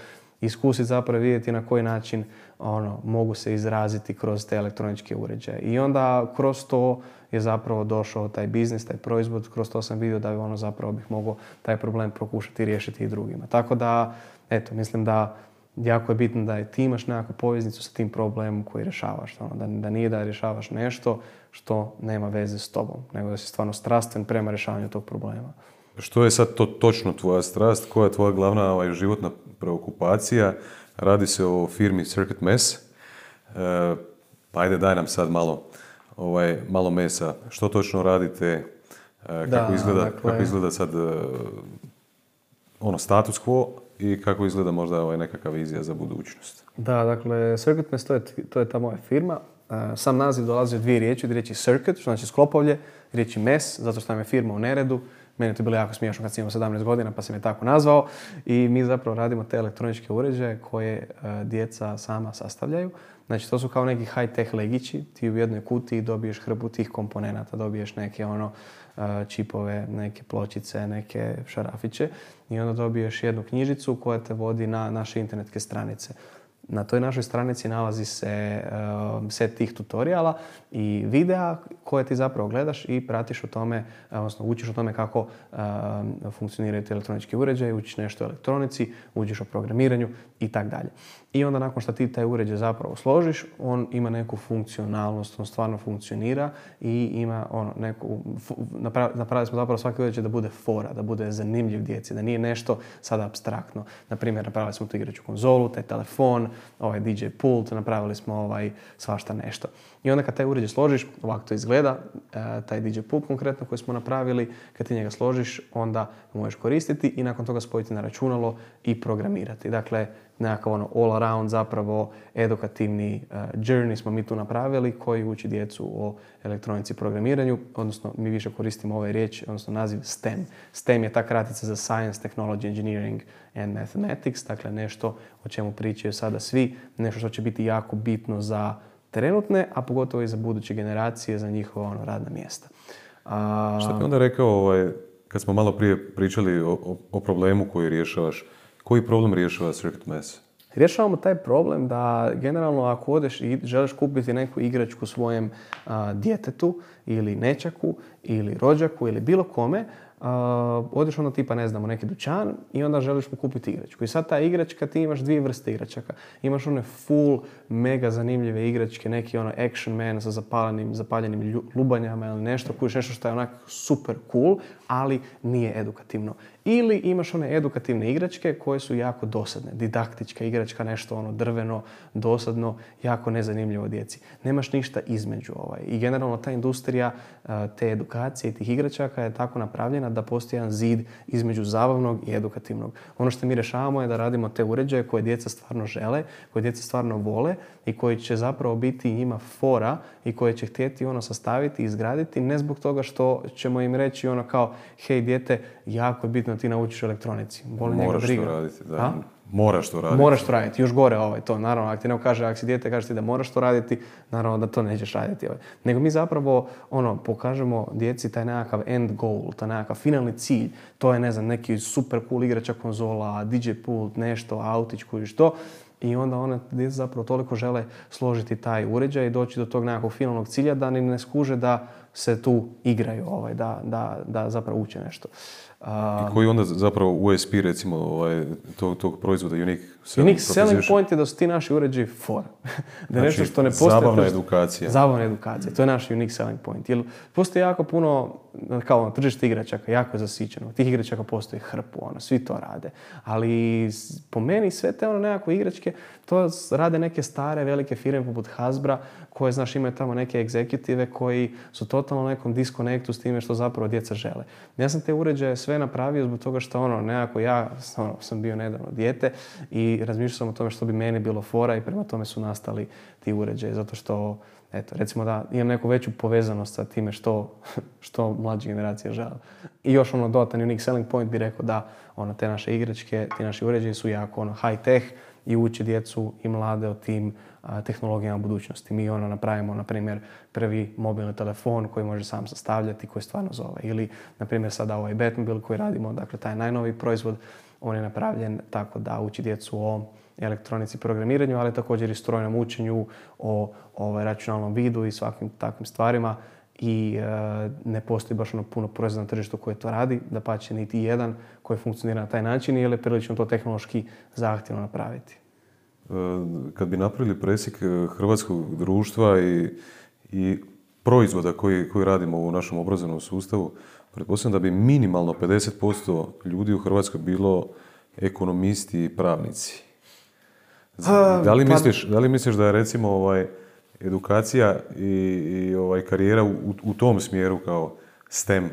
iskusiti zapravo vidjeti na koji način ono, mogu se izraziti kroz te elektroničke uređaje. I onda kroz to je zapravo došao taj biznis, taj proizvod, kroz to sam vidio da bi ono zapravo bih mogao taj problem prokušati riješiti i drugima. Tako da, eto, mislim da jako je bitno da je ti imaš nekakvu poveznicu sa tim problemom koji rješavaš. Ono, da, da nije da rješavaš nešto što nema veze s tobom, nego da si stvarno strastven prema rješavanju tog problema. Što je sad to točno tvoja strast? Koja je tvoja glavna ovaj, životna preokupacija? Radi se o firmi Circuit Mess. E, pa ajde daj nam sad malo, ovaj, malo mesa. Što točno radite? E, kako, izgleda, dakle- kako izgleda sad e, ono status quo i kako izgleda možda ovaj nekakva vizija za budućnost? Da, dakle, Circuit Mess to je, to je ta moja firma. E, sam naziv dolazi od dvije riječi, od riječi circuit, što znači sklopovlje, riječi mess, zato što nam je firma u neredu, meni je to bilo jako smiješno kad sam imao 17 godina pa sam je tako nazvao. I mi zapravo radimo te elektroničke uređaje koje e, djeca sama sastavljaju. Znači to su kao neki high-tech legići. Ti u jednoj kutiji dobiješ hrpu tih komponenata, dobiješ neke ono e, čipove, neke pločice, neke šarafiće i onda dobiješ jednu knjižicu koja te vodi na naše internetske stranice. Na toj našoj stranici nalazi se um, set tih tutoriala i videa koje ti zapravo gledaš i pratiš o tome, odnosno učiš o tome kako um, funkcioniraju ti elektronički uređaji, učiš nešto o elektronici, učiš o programiranju i tako dalje. I onda nakon što ti taj uređaj zapravo složiš, on ima neku funkcionalnost, on stvarno funkcionira i ima ono neku, napravili smo zapravo svaki uređaj da bude fora, da bude zanimljiv djeci, da nije nešto sada abstraktno. Na primjer, napravili smo tu igraču konzolu, taj telefon, ovaj DJ pult, napravili smo ovaj svašta nešto. I onda kad taj uređaj složiš, ovako to izgleda, e, taj DJ pult konkretno koji smo napravili, kad ti njega složiš, onda možeš koristiti i nakon toga spojiti na računalo i programirati. Dakle, nekakav ono all around zapravo edukativni uh, journey smo mi tu napravili koji uči djecu o elektronici programiranju, odnosno mi više koristimo ovaj riječ, odnosno naziv STEM. STEM je ta kratica za Science, Technology, Engineering and Mathematics, dakle nešto o čemu pričaju sada svi, nešto što će biti jako bitno za trenutne, a pogotovo i za buduće generacije, za njihova ono, radna mjesta. A... Što bi onda rekao, ovaj, kad smo malo prije pričali o, o, o problemu koji rješavaš, koji problem rješava Circuit Mess? Rješavamo taj problem da generalno ako odeš i želiš kupiti neku igračku svojem djetetu ili nečaku ili rođaku ili bilo kome, uh, odeš onda tipa, ne znam, neki dućan i onda želiš mu kupiti igračku. I sad ta igračka, ti imaš dvije vrste igračaka. Imaš one full, mega zanimljive igračke, neki ono action man sa zapaljenim, zapaljenim lubanjama ili nešto, kojiš nešto što je onak super cool, ali nije edukativno. Ili imaš one edukativne igračke koje su jako dosadne. Didaktička igračka, nešto ono drveno, dosadno, jako nezanimljivo djeci. Nemaš ništa između ovaj. I generalno ta industrija te edukacije i tih igračaka je tako napravljena da postoji jedan zid između zabavnog i edukativnog. Ono što mi rješavamo je da radimo te uređaje koje djeca stvarno žele, koje djeca stvarno vole i koji će zapravo biti njima fora i koje će htjeti ono sastaviti i izgraditi ne zbog toga što ćemo im reći ono kao hej dijete, jako je bitno da ti naučiš elektronici. Boli Moraš to raditi, da. Moraš to raditi. Moraš to raditi, još gore ovaj, to. Naravno, ako ti ne kaže, ako si dijete, kaže ti da moraš to raditi, naravno da to nećeš raditi. Ovaj. Nego mi zapravo ono, pokažemo djeci taj nekakav end goal, taj nekakav finalni cilj. To je, ne znam, neki super cool igrača konzola, DJ pult, nešto, autić, koji što. I onda one zapravo toliko žele složiti taj uređaj i doći do tog nekakvog finalnog cilja da ni ne skuže da se tu igraju, ovaj, da, da, da zapravo uče nešto. I koji onda zapravo USP recimo ovaj, tog, tog proizvoda Unique Selling Unique selling point je da su ti naši uređaji for. *laughs* da znači, nešto što ne postoji... Zabavna edukacija. Zabavna edukacija. To je naš unique selling point. Jer postoji jako puno, kao na tržište igračaka, jako je zasićeno. Tih igračaka postoji hrpu, ono, svi to rade. Ali po meni sve te ono nekakve igračke, to rade neke stare velike firme poput Hasbra, koje, znaš, imaju tamo neke egzekutive koji su totalno u nekom diskonektu s time što zapravo djeca žele. Ja sam te uređaje sve napravio zbog toga što ono, nekako ja ono, sam bio nedavno dijete i razmišljao sam o tome što bi meni bilo fora i prema tome su nastali ti uređaji. Zato što, eto, recimo da imam neku veću povezanost sa time što, *laughs* što mlađe generacije žele. I još ono dodatan unique selling point bi rekao da ono, te naše igračke, ti naši uređaji su jako ono, high tech i uči djecu i mlade o tim tehnologijama budućnosti. Mi ono napravimo, na primjer, prvi mobilni telefon koji može sam sastavljati, koji stvarno zove. Ili, na primjer, sada ovaj Batmobile koji radimo, dakle, taj najnoviji proizvod, on je napravljen tako da uči djecu o elektronici programiranju, ali također i strojnom učenju, o ovaj, računalnom vidu i svakim takvim stvarima i e, ne postoji baš ono puno proizvoda na tržištu koje to radi, da pa će niti jedan koji funkcionira na taj način ili je prilično to tehnološki zahtjevno napraviti. E, kad bi napravili presjek e, hrvatskog društva i, i proizvoda koji, koji radimo u našem obrazovnom sustavu, pretpostavljam da bi minimalno 50% ljudi u Hrvatskoj bilo ekonomisti i pravnici. Da li, pa- misliš, da li misliš da je recimo ovaj, edukacija i, i ovaj, karijera u, u, tom smjeru kao STEM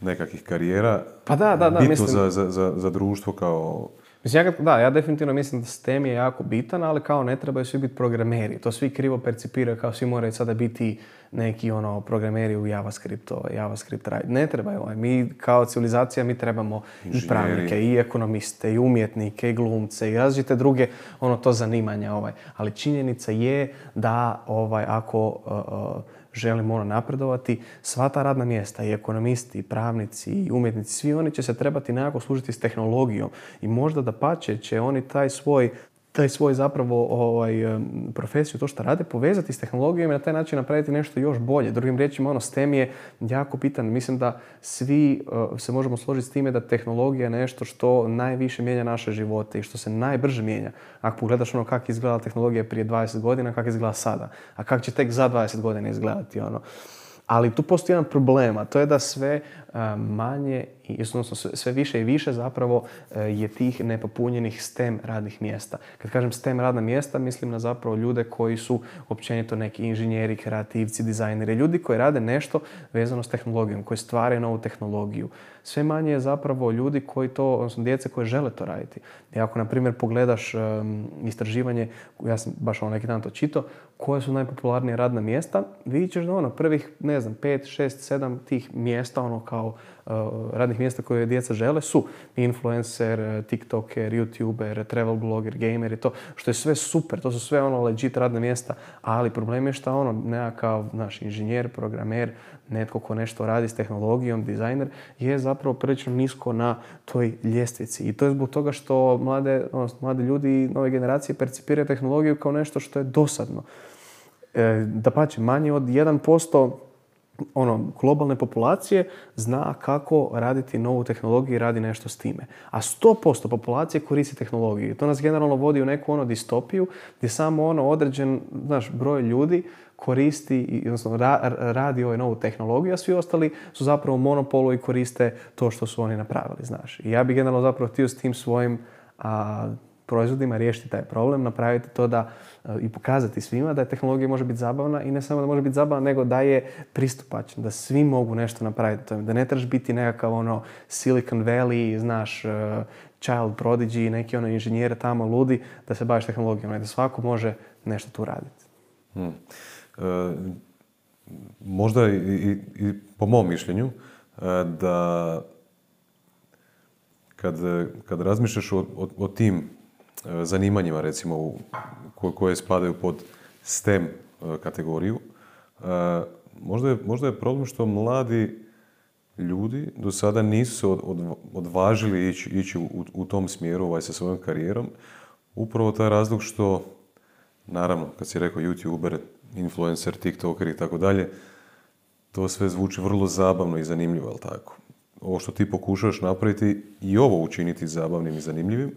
nekakvih karijera pa da, da, da, bitno mislim... za, za, za društvo kao Mislim, ja, da, ja definitivno mislim da STEM je jako bitan, ali kao ne trebaju svi biti programeri. To svi krivo percipiraju kao svi moraju sada biti neki ono programeri u JavaScriptu, JavaScript radi. Ne trebaju. Ovaj. Mi kao civilizacija mi trebamo i pravnike, i ekonomiste, i umjetnike, i glumce, i različite druge ono to zanimanja. Ovaj. Ali činjenica je da ovaj, ako uh, želimo ono napredovati, sva ta radna mjesta, i ekonomisti, i pravnici, i umjetnici, svi oni će se trebati nekako služiti s tehnologijom. I možda da pače će oni taj svoj taj svoj zapravo ovaj, profesiju, to što rade, povezati s tehnologijom i na taj način napraviti nešto još bolje. Drugim riječima, ono, STEM je jako pitan. Mislim da svi eh, se možemo složiti s time da tehnologija je nešto što najviše mijenja naše živote i što se najbrže mijenja. Ako pogledaš ono kako izgleda tehnologija prije 20 godina, kako izgleda sada, a kako će tek za 20 godina izgledati, ono. Ali tu postoji jedan problem, a to je da sve manje, odnosno sve više i više zapravo je tih nepopunjenih STEM radnih mjesta. Kad kažem STEM radna mjesta, mislim na zapravo ljude koji su općenito neki inženjeri, kreativci, dizajneri, ljudi koji rade nešto vezano s tehnologijom, koji stvaraju novu tehnologiju. Sve manje je zapravo ljudi koji to, odnosno djece koje žele to raditi. I ako, na primjer, pogledaš istraživanje, ja sam baš ono neki dan to čito, koje su najpopularnije radna mjesta, vidit ćeš da ono, prvih, ne znam, pet, šest, sedam tih mjesta, ono kao uh, radnih mjesta koje djeca žele su influencer, uh, tiktoker, youtuber, travel blogger, gamer i to, što je sve super, to su sve ono legit radna mjesta, ali problem je što ono, nekakav naš inženjer, programer, netko ko nešto radi s tehnologijom, dizajner, je zapravo prilično nisko na toj ljestvici. I to je zbog toga što mlade, odnosno, mlade ljudi nove generacije percipiraju tehnologiju kao nešto što je dosadno. E, da pače, manje od 1% ono, globalne populacije zna kako raditi novu tehnologiju i radi nešto s time. A 100% populacije koristi tehnologiju. To nas generalno vodi u neku ono distopiju gdje samo ono određen znaš, broj ljudi koristi, odnosno radi ovaj novu tehnologiju, a svi ostali su zapravo monopolu i koriste to što su oni napravili, znaš. I ja bih generalno zapravo htio s tim svojim a, proizvodima riješiti taj problem, napraviti to da i pokazati svima da je tehnologija može biti zabavna i ne samo da može biti zabavna, nego da je pristupačna, da svi mogu nešto napraviti. Da ne trebaš biti nekakav ono Silicon Valley, znaš, uh, child prodigy, neki ono inženjere tamo ludi da se baviš tehnologijom, da svako može nešto tu raditi. Hmm. E, možda i, i, po mom mišljenju e, da kad, kad razmišljaš o, o, tim E, zanimanjima, recimo, koje spadaju pod STEM e, kategoriju. E, možda je, možda je problem što mladi ljudi do sada nisu se odvažili ići, ići u, u, tom smjeru ovaj, sa svojom karijerom. Upravo taj razlog što, naravno, kad si rekao youtuber, influencer, tiktoker i tako dalje, to sve zvuči vrlo zabavno i zanimljivo, jel tako? Ovo što ti pokušaš napraviti i ovo učiniti zabavnim i zanimljivim, e,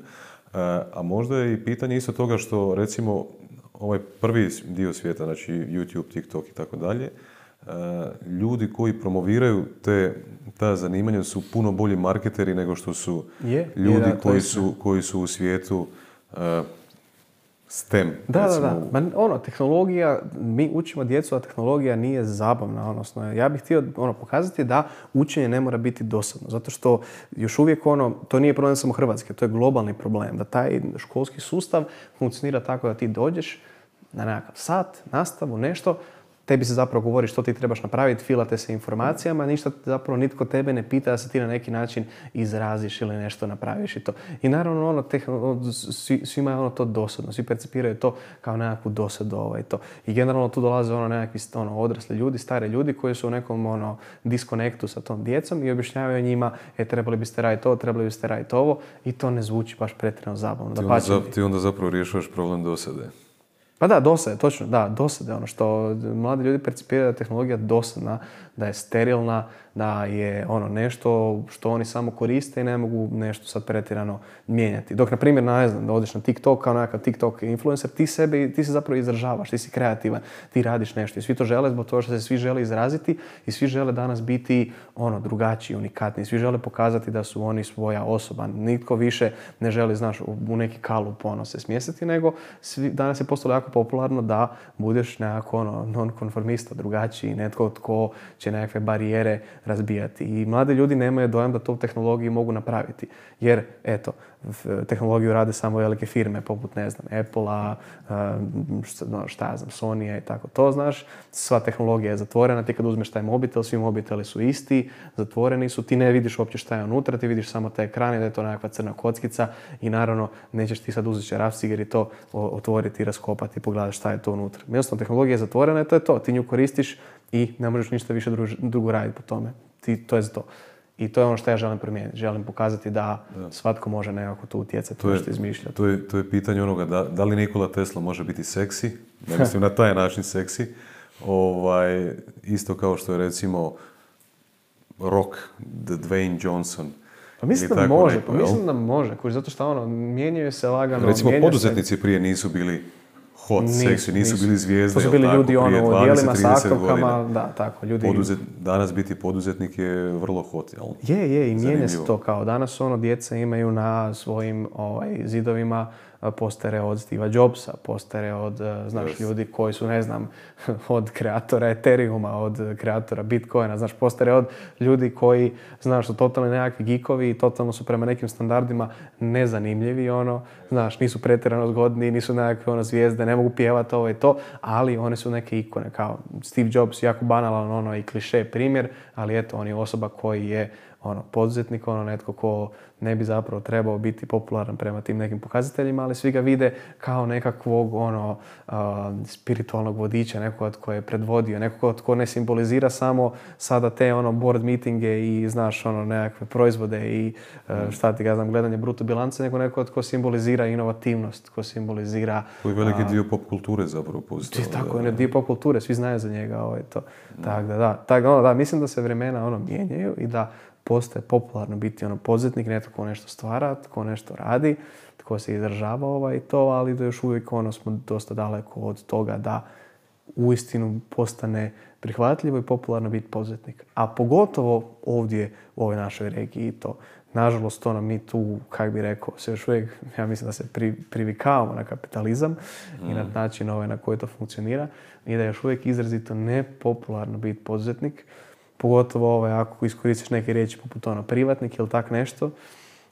a možda je i pitanje isto toga što recimo ovaj prvi dio svijeta, znači YouTube, TikTok i tako dalje, e, ljudi koji promoviraju te, ta zanimanja su puno bolji marketeri nego što su Je, ljudi je, da, to koji, su, koji su u svijetu e, STEM. Da, da, recimo, da. u- Ma, ono, tehnologija, mi učimo djecu, a tehnologija nije zabavna. Odnosno, ja bih htio ono, pokazati da učenje ne mora biti dosadno. Zato što još uvijek ono, to nije problem samo Hrvatske, to je globalni problem. Da taj školski sustav funkcionira tako da ti dođeš na nekakav sat, nastavu, nešto, tebi se zapravo govori što ti trebaš napraviti, filate se informacijama, ništa zapravo nitko tebe ne pita da se ti na neki način izraziš ili nešto napraviš i to. I naravno ono, tehno- svi, svima je ono to dosadno, svi percipiraju to kao nekakvu dosadu ovaj, to. I generalno tu dolaze ono nekakvi ono, odrasli ljudi, stari ljudi koji su u nekom ono, diskonektu sa tom djecom i objašnjavaju njima e, trebali biste raditi ovo, trebali biste raditi ovo i to ne zvuči baš pretjerano zabavno. Ti onda, ti onda zapravo rješavaš problem dosade. Pa da, dosade, točno, da, dosade. Ono što mladi ljudi percipiraju da je tehnologija dosadna, da je sterilna, da je ono nešto što oni samo koriste i ne mogu nešto sad pretjerano mijenjati. Dok, na primjer, ne znam, da odeš na TikTok kao nekakav TikTok influencer, ti sebe, ti se zapravo izražavaš, ti si kreativan, ti radiš nešto i svi to žele zbog toga što se svi žele izraziti i svi žele danas biti ono drugačiji, unikatni, svi žele pokazati da su oni svoja osoba. Nitko više ne želi, znaš, u neki kalup ono se smjestiti, nego svi, danas je postalo jako popularno da budeš nekako ono, non-konformista, drugačiji, netko tko će nekakve barijere razbijati. I mladi ljudi nemaju dojam da to u tehnologiji mogu napraviti. Jer, eto, tehnologiju rade samo velike firme poput, ne znam, Apple-a, šta, ja znam, Sony-a i tako to, znaš. Sva tehnologija je zatvorena, ti kad uzmeš taj mobitel, svi mobiteli su isti, zatvoreni su, ti ne vidiš uopće šta je unutra, ti vidiš samo taj ekran i da je to nekakva crna kockica i naravno nećeš ti sad uzeti šraf ciger i to otvoriti, raskopati i pogledati šta je to unutra. Jednostavno, tehnologija je zatvorena i to je to. Ti nju koristiš i ne možeš ništa više drugo raditi po tome. Ti, to je za to. I to je ono što ja želim promijeniti. Želim pokazati da svatko može nekako tu utjecati, To je, nešto izmišljati. to, je, to je pitanje onoga da, da li Nikola Tesla može biti seksi, ne mislim na taj način seksi, ovaj, isto kao što je recimo Rock, The Dwayne Johnson. Pa mislim da može, neko, pa mislim da može, kuži, zato što ono, mijenjaju se lagano. Recimo mijenja se- poduzetnici prije nisu bili hot, Nisu, seksi, nisu, nisu. bili zvijezde, To su bili ljudi ono u 20, dijelima sa 30 aktovkama, da, tako, ljudi... Poduzet, danas biti poduzetnik je vrlo hot, jel? Je, je, i mijenja se to kao danas ono djeca imaju na svojim ovaj, zidovima postere od Steva Jobsa, postere od, a, znaš, Yes. ljudi koji su, ne znam, *laughs* od kreatora Ethereuma, od kreatora Bitcoina, znaš, postere od ljudi koji, znaš, su totalno nekakvi geekovi i totalno su prema nekim standardima nezanimljivi, ono, znaš, nisu pretjerano zgodni, nisu nekakve ono zvijezde, ne mogu pjevati ovo i to, ali one su neke ikone, kao Steve Jobs, jako banalan ono i kliše primjer, ali eto, on je osoba koji je ono, poduzetnik, ono, netko ko ne bi zapravo trebao biti popularan prema tim nekim pokazateljima, ali svi ga vide kao nekakvog, ono, spiritualnog vodiča, nekoga tko je predvodio, nekoga tko ne simbolizira samo sada te, ono, board meetinge i, znaš, ono, nekakve proizvode i, e, šta ti ga znam, gledanje bruto bilance, nego nekoga tko simbolizira inovativnost, tko simbolizira To je veliki dio pop kulture zapravo postao. tako, je dio pop kulture, svi znaju za njega. Ovaj, to. Tak da, da. Tak, da, ono, da, mislim da se vremena ono, mijenjaju i da postaje popularno biti ono, poduzetnik, netko ko nešto stvara, tko nešto radi, tko se izražava ovaj, to, ali da još uvijek ono, smo dosta daleko od toga da uistinu postane prihvatljivo i popularno biti poduzetnik. A pogotovo ovdje u ovoj našoj regiji i to. Nažalost, nam mi tu, kak bi rekao, se još uvijek, ja mislim da se pri, privikavamo na kapitalizam i na način ovaj na koji to funkcionira i da je još uvijek izrazito nepopularno biti poduzetnik, pogotovo ovaj, ako iskoristiš neke riječi poput ono privatnik ili tak nešto.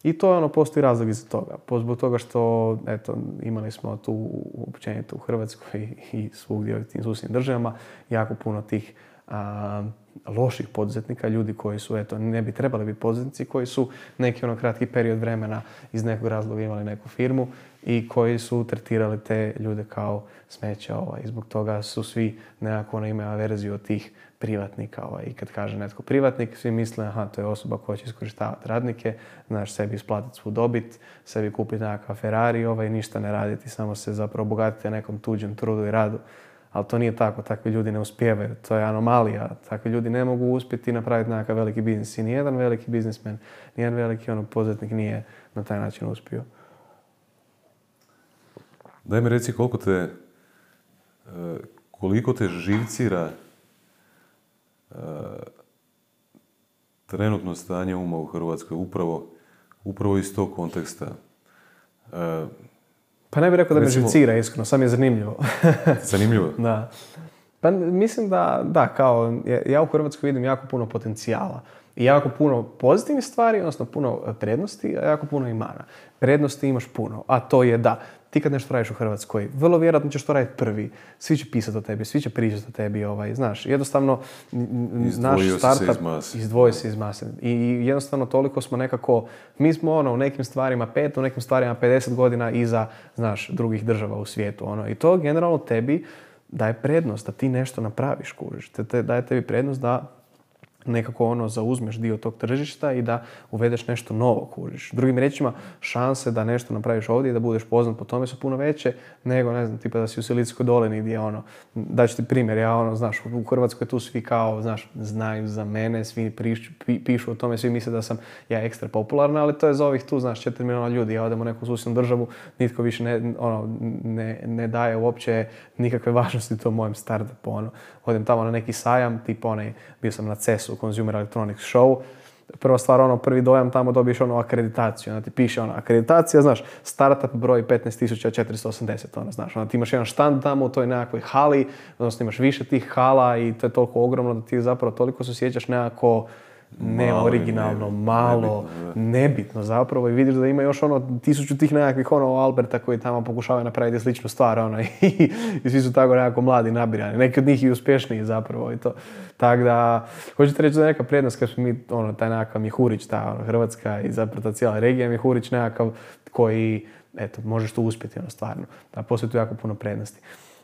I to ono, postoji razlog iza toga. Zbog toga što, eto, imali smo tu općenito u Hrvatskoj i, svugdje u tim susjednim državama jako puno tih a, loših poduzetnika, ljudi koji su, eto, ne bi trebali biti poduzetnici, koji su neki ono kratki period vremena iz nekog razloga imali neku firmu i koji su tretirali te ljude kao smeća. Ovaj. I zbog toga su svi nekako ono imaju averziju od tih privatnika. Ovaj. I kad kaže netko privatnik, svi misle, aha, to je osoba koja će iskorištavati radnike, znaš, sebi isplatiti svu dobit, sebi kupiti nekakav Ferrari, ovaj, ništa ne raditi, samo se zapravo obogatiti nekom tuđem trudu i radu. ali to nije tako, takvi ljudi ne uspijevaju, to je anomalija, takvi ljudi ne mogu uspjeti napraviti nekakav veliki biznis i nijedan veliki biznismen, nijedan veliki ono, poduzetnik nije na taj način uspio. Daj mi reci koliko te, e, koliko te živcira trenutno stanje uma u Hrvatskoj, upravo, upravo iz tog konteksta. E, pa ne bih rekao da me živcira, iskreno, sam je zanimljivo. *laughs* zanimljivo? *laughs* da. Pa mislim da, da, kao, ja u Hrvatskoj vidim jako puno potencijala. I jako puno pozitivnih stvari, odnosno puno prednosti, a jako puno i mana. Prednosti imaš puno, a to je da ti kad nešto radiš u Hrvatskoj, vrlo vjerojatno ćeš to raditi prvi. Svi će pisati o tebi, svi će pričati o tebi, ovaj, znaš, jednostavno naš startup izdvoji se iz mase. I jednostavno toliko smo nekako, mi smo ono u nekim stvarima pet, u nekim stvarima 50 godina iza, znaš, drugih država u svijetu. Ono. I to generalno tebi daje prednost da ti nešto napraviš, kužiš. Te, daje tebi prednost da nekako ono zauzmeš dio tog tržišta i da uvedeš nešto novo, kužiš. Drugim riječima, šanse da nešto napraviš ovdje i da budeš poznat po tome su puno veće nego, ne znam, tipa da si u Silicijskoj dolini gdje ono, daću ti primjer, ja ono, znaš, u Hrvatskoj tu svi kao, znaš, znaju za mene, svi pišu o tome, svi misle da sam ja ekstra popularna, ali to je za ovih tu, znaš, 4 milijuna ljudi, ja odem u neku susjednu državu, nitko više ne, ono, ne, ne daje uopće nikakve važnosti tom mojem startupu, ono. Odem tamo na neki sajam, tipa onaj, bio sam na CES-u, Consumer Electronics Show, prva stvar, ono, prvi dojam tamo dobiješ ono akreditaciju, onda ti piše ono, akreditacija, znaš, startup broj 15.480, ono, znaš, onda ti imaš jedan štand tamo u toj nekakvoj hali, odnosno imaš više tih hala i to je toliko ogromno da ti zapravo toliko se osjećaš nekako ne originalno, malo, nebitno, zapravo i vidiš da ima još ono tisuću tih nekakvih ono Alberta koji tamo pokušavaju napraviti sličnu stvar ono *laughs* i, i svi su tako nekako mladi nabirani, neki od njih i uspješniji zapravo i to. Tako da, hoćete reći da je neka prednost kad smo mi, ono, taj nekakav Mihurić, ta ono, Hrvatska i zapravo ta cijela regija Mihurić nekakav koji, eto, možeš tu uspjeti ono stvarno. Da, postoji tu jako puno prednosti.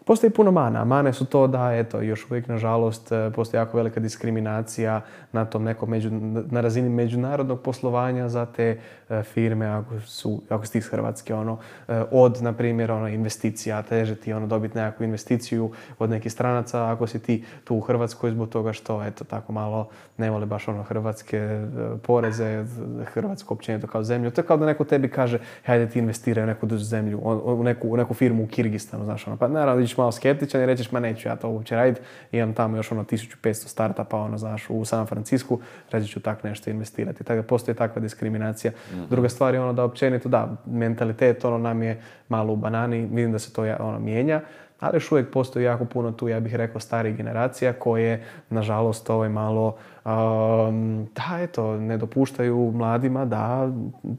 Postoji puno mana. Mane su to da, eto, još uvijek, nažalost, e, postoji jako velika diskriminacija na tom nekom među, na razini međunarodnog poslovanja za te e, firme, ako su, ako si ti iz Hrvatske, ono, e, od, na primjer, ono, investicija, teže ti ono, dobiti nekakvu investiciju od nekih stranaca, ako si ti tu u Hrvatskoj zbog toga što, eto, tako malo ne vole baš ono hrvatske poreze, Hrvatsku općenito kao zemlju. To je kao da neko tebi kaže, hajde ti investiraj u neku zemlju, u neku, u neku firmu u Kirgistanu, znaš, ono, pa naravno, malo skeptičan i rećeš ma neću ja to uopće raditi. Imam tamo još ono 1500 startupa ono, znaš, u San Francisku, reći ću tak nešto investirati. Tako da postoji takva diskriminacija. Mhm. Druga stvar je ono da općenito, da, mentalitet ono nam je malo u banani, vidim da se to ono mijenja ali još uvijek postoji jako puno tu, ja bih rekao, starih generacija koje, nažalost, ovaj malo, um, da, eto, ne dopuštaju mladima da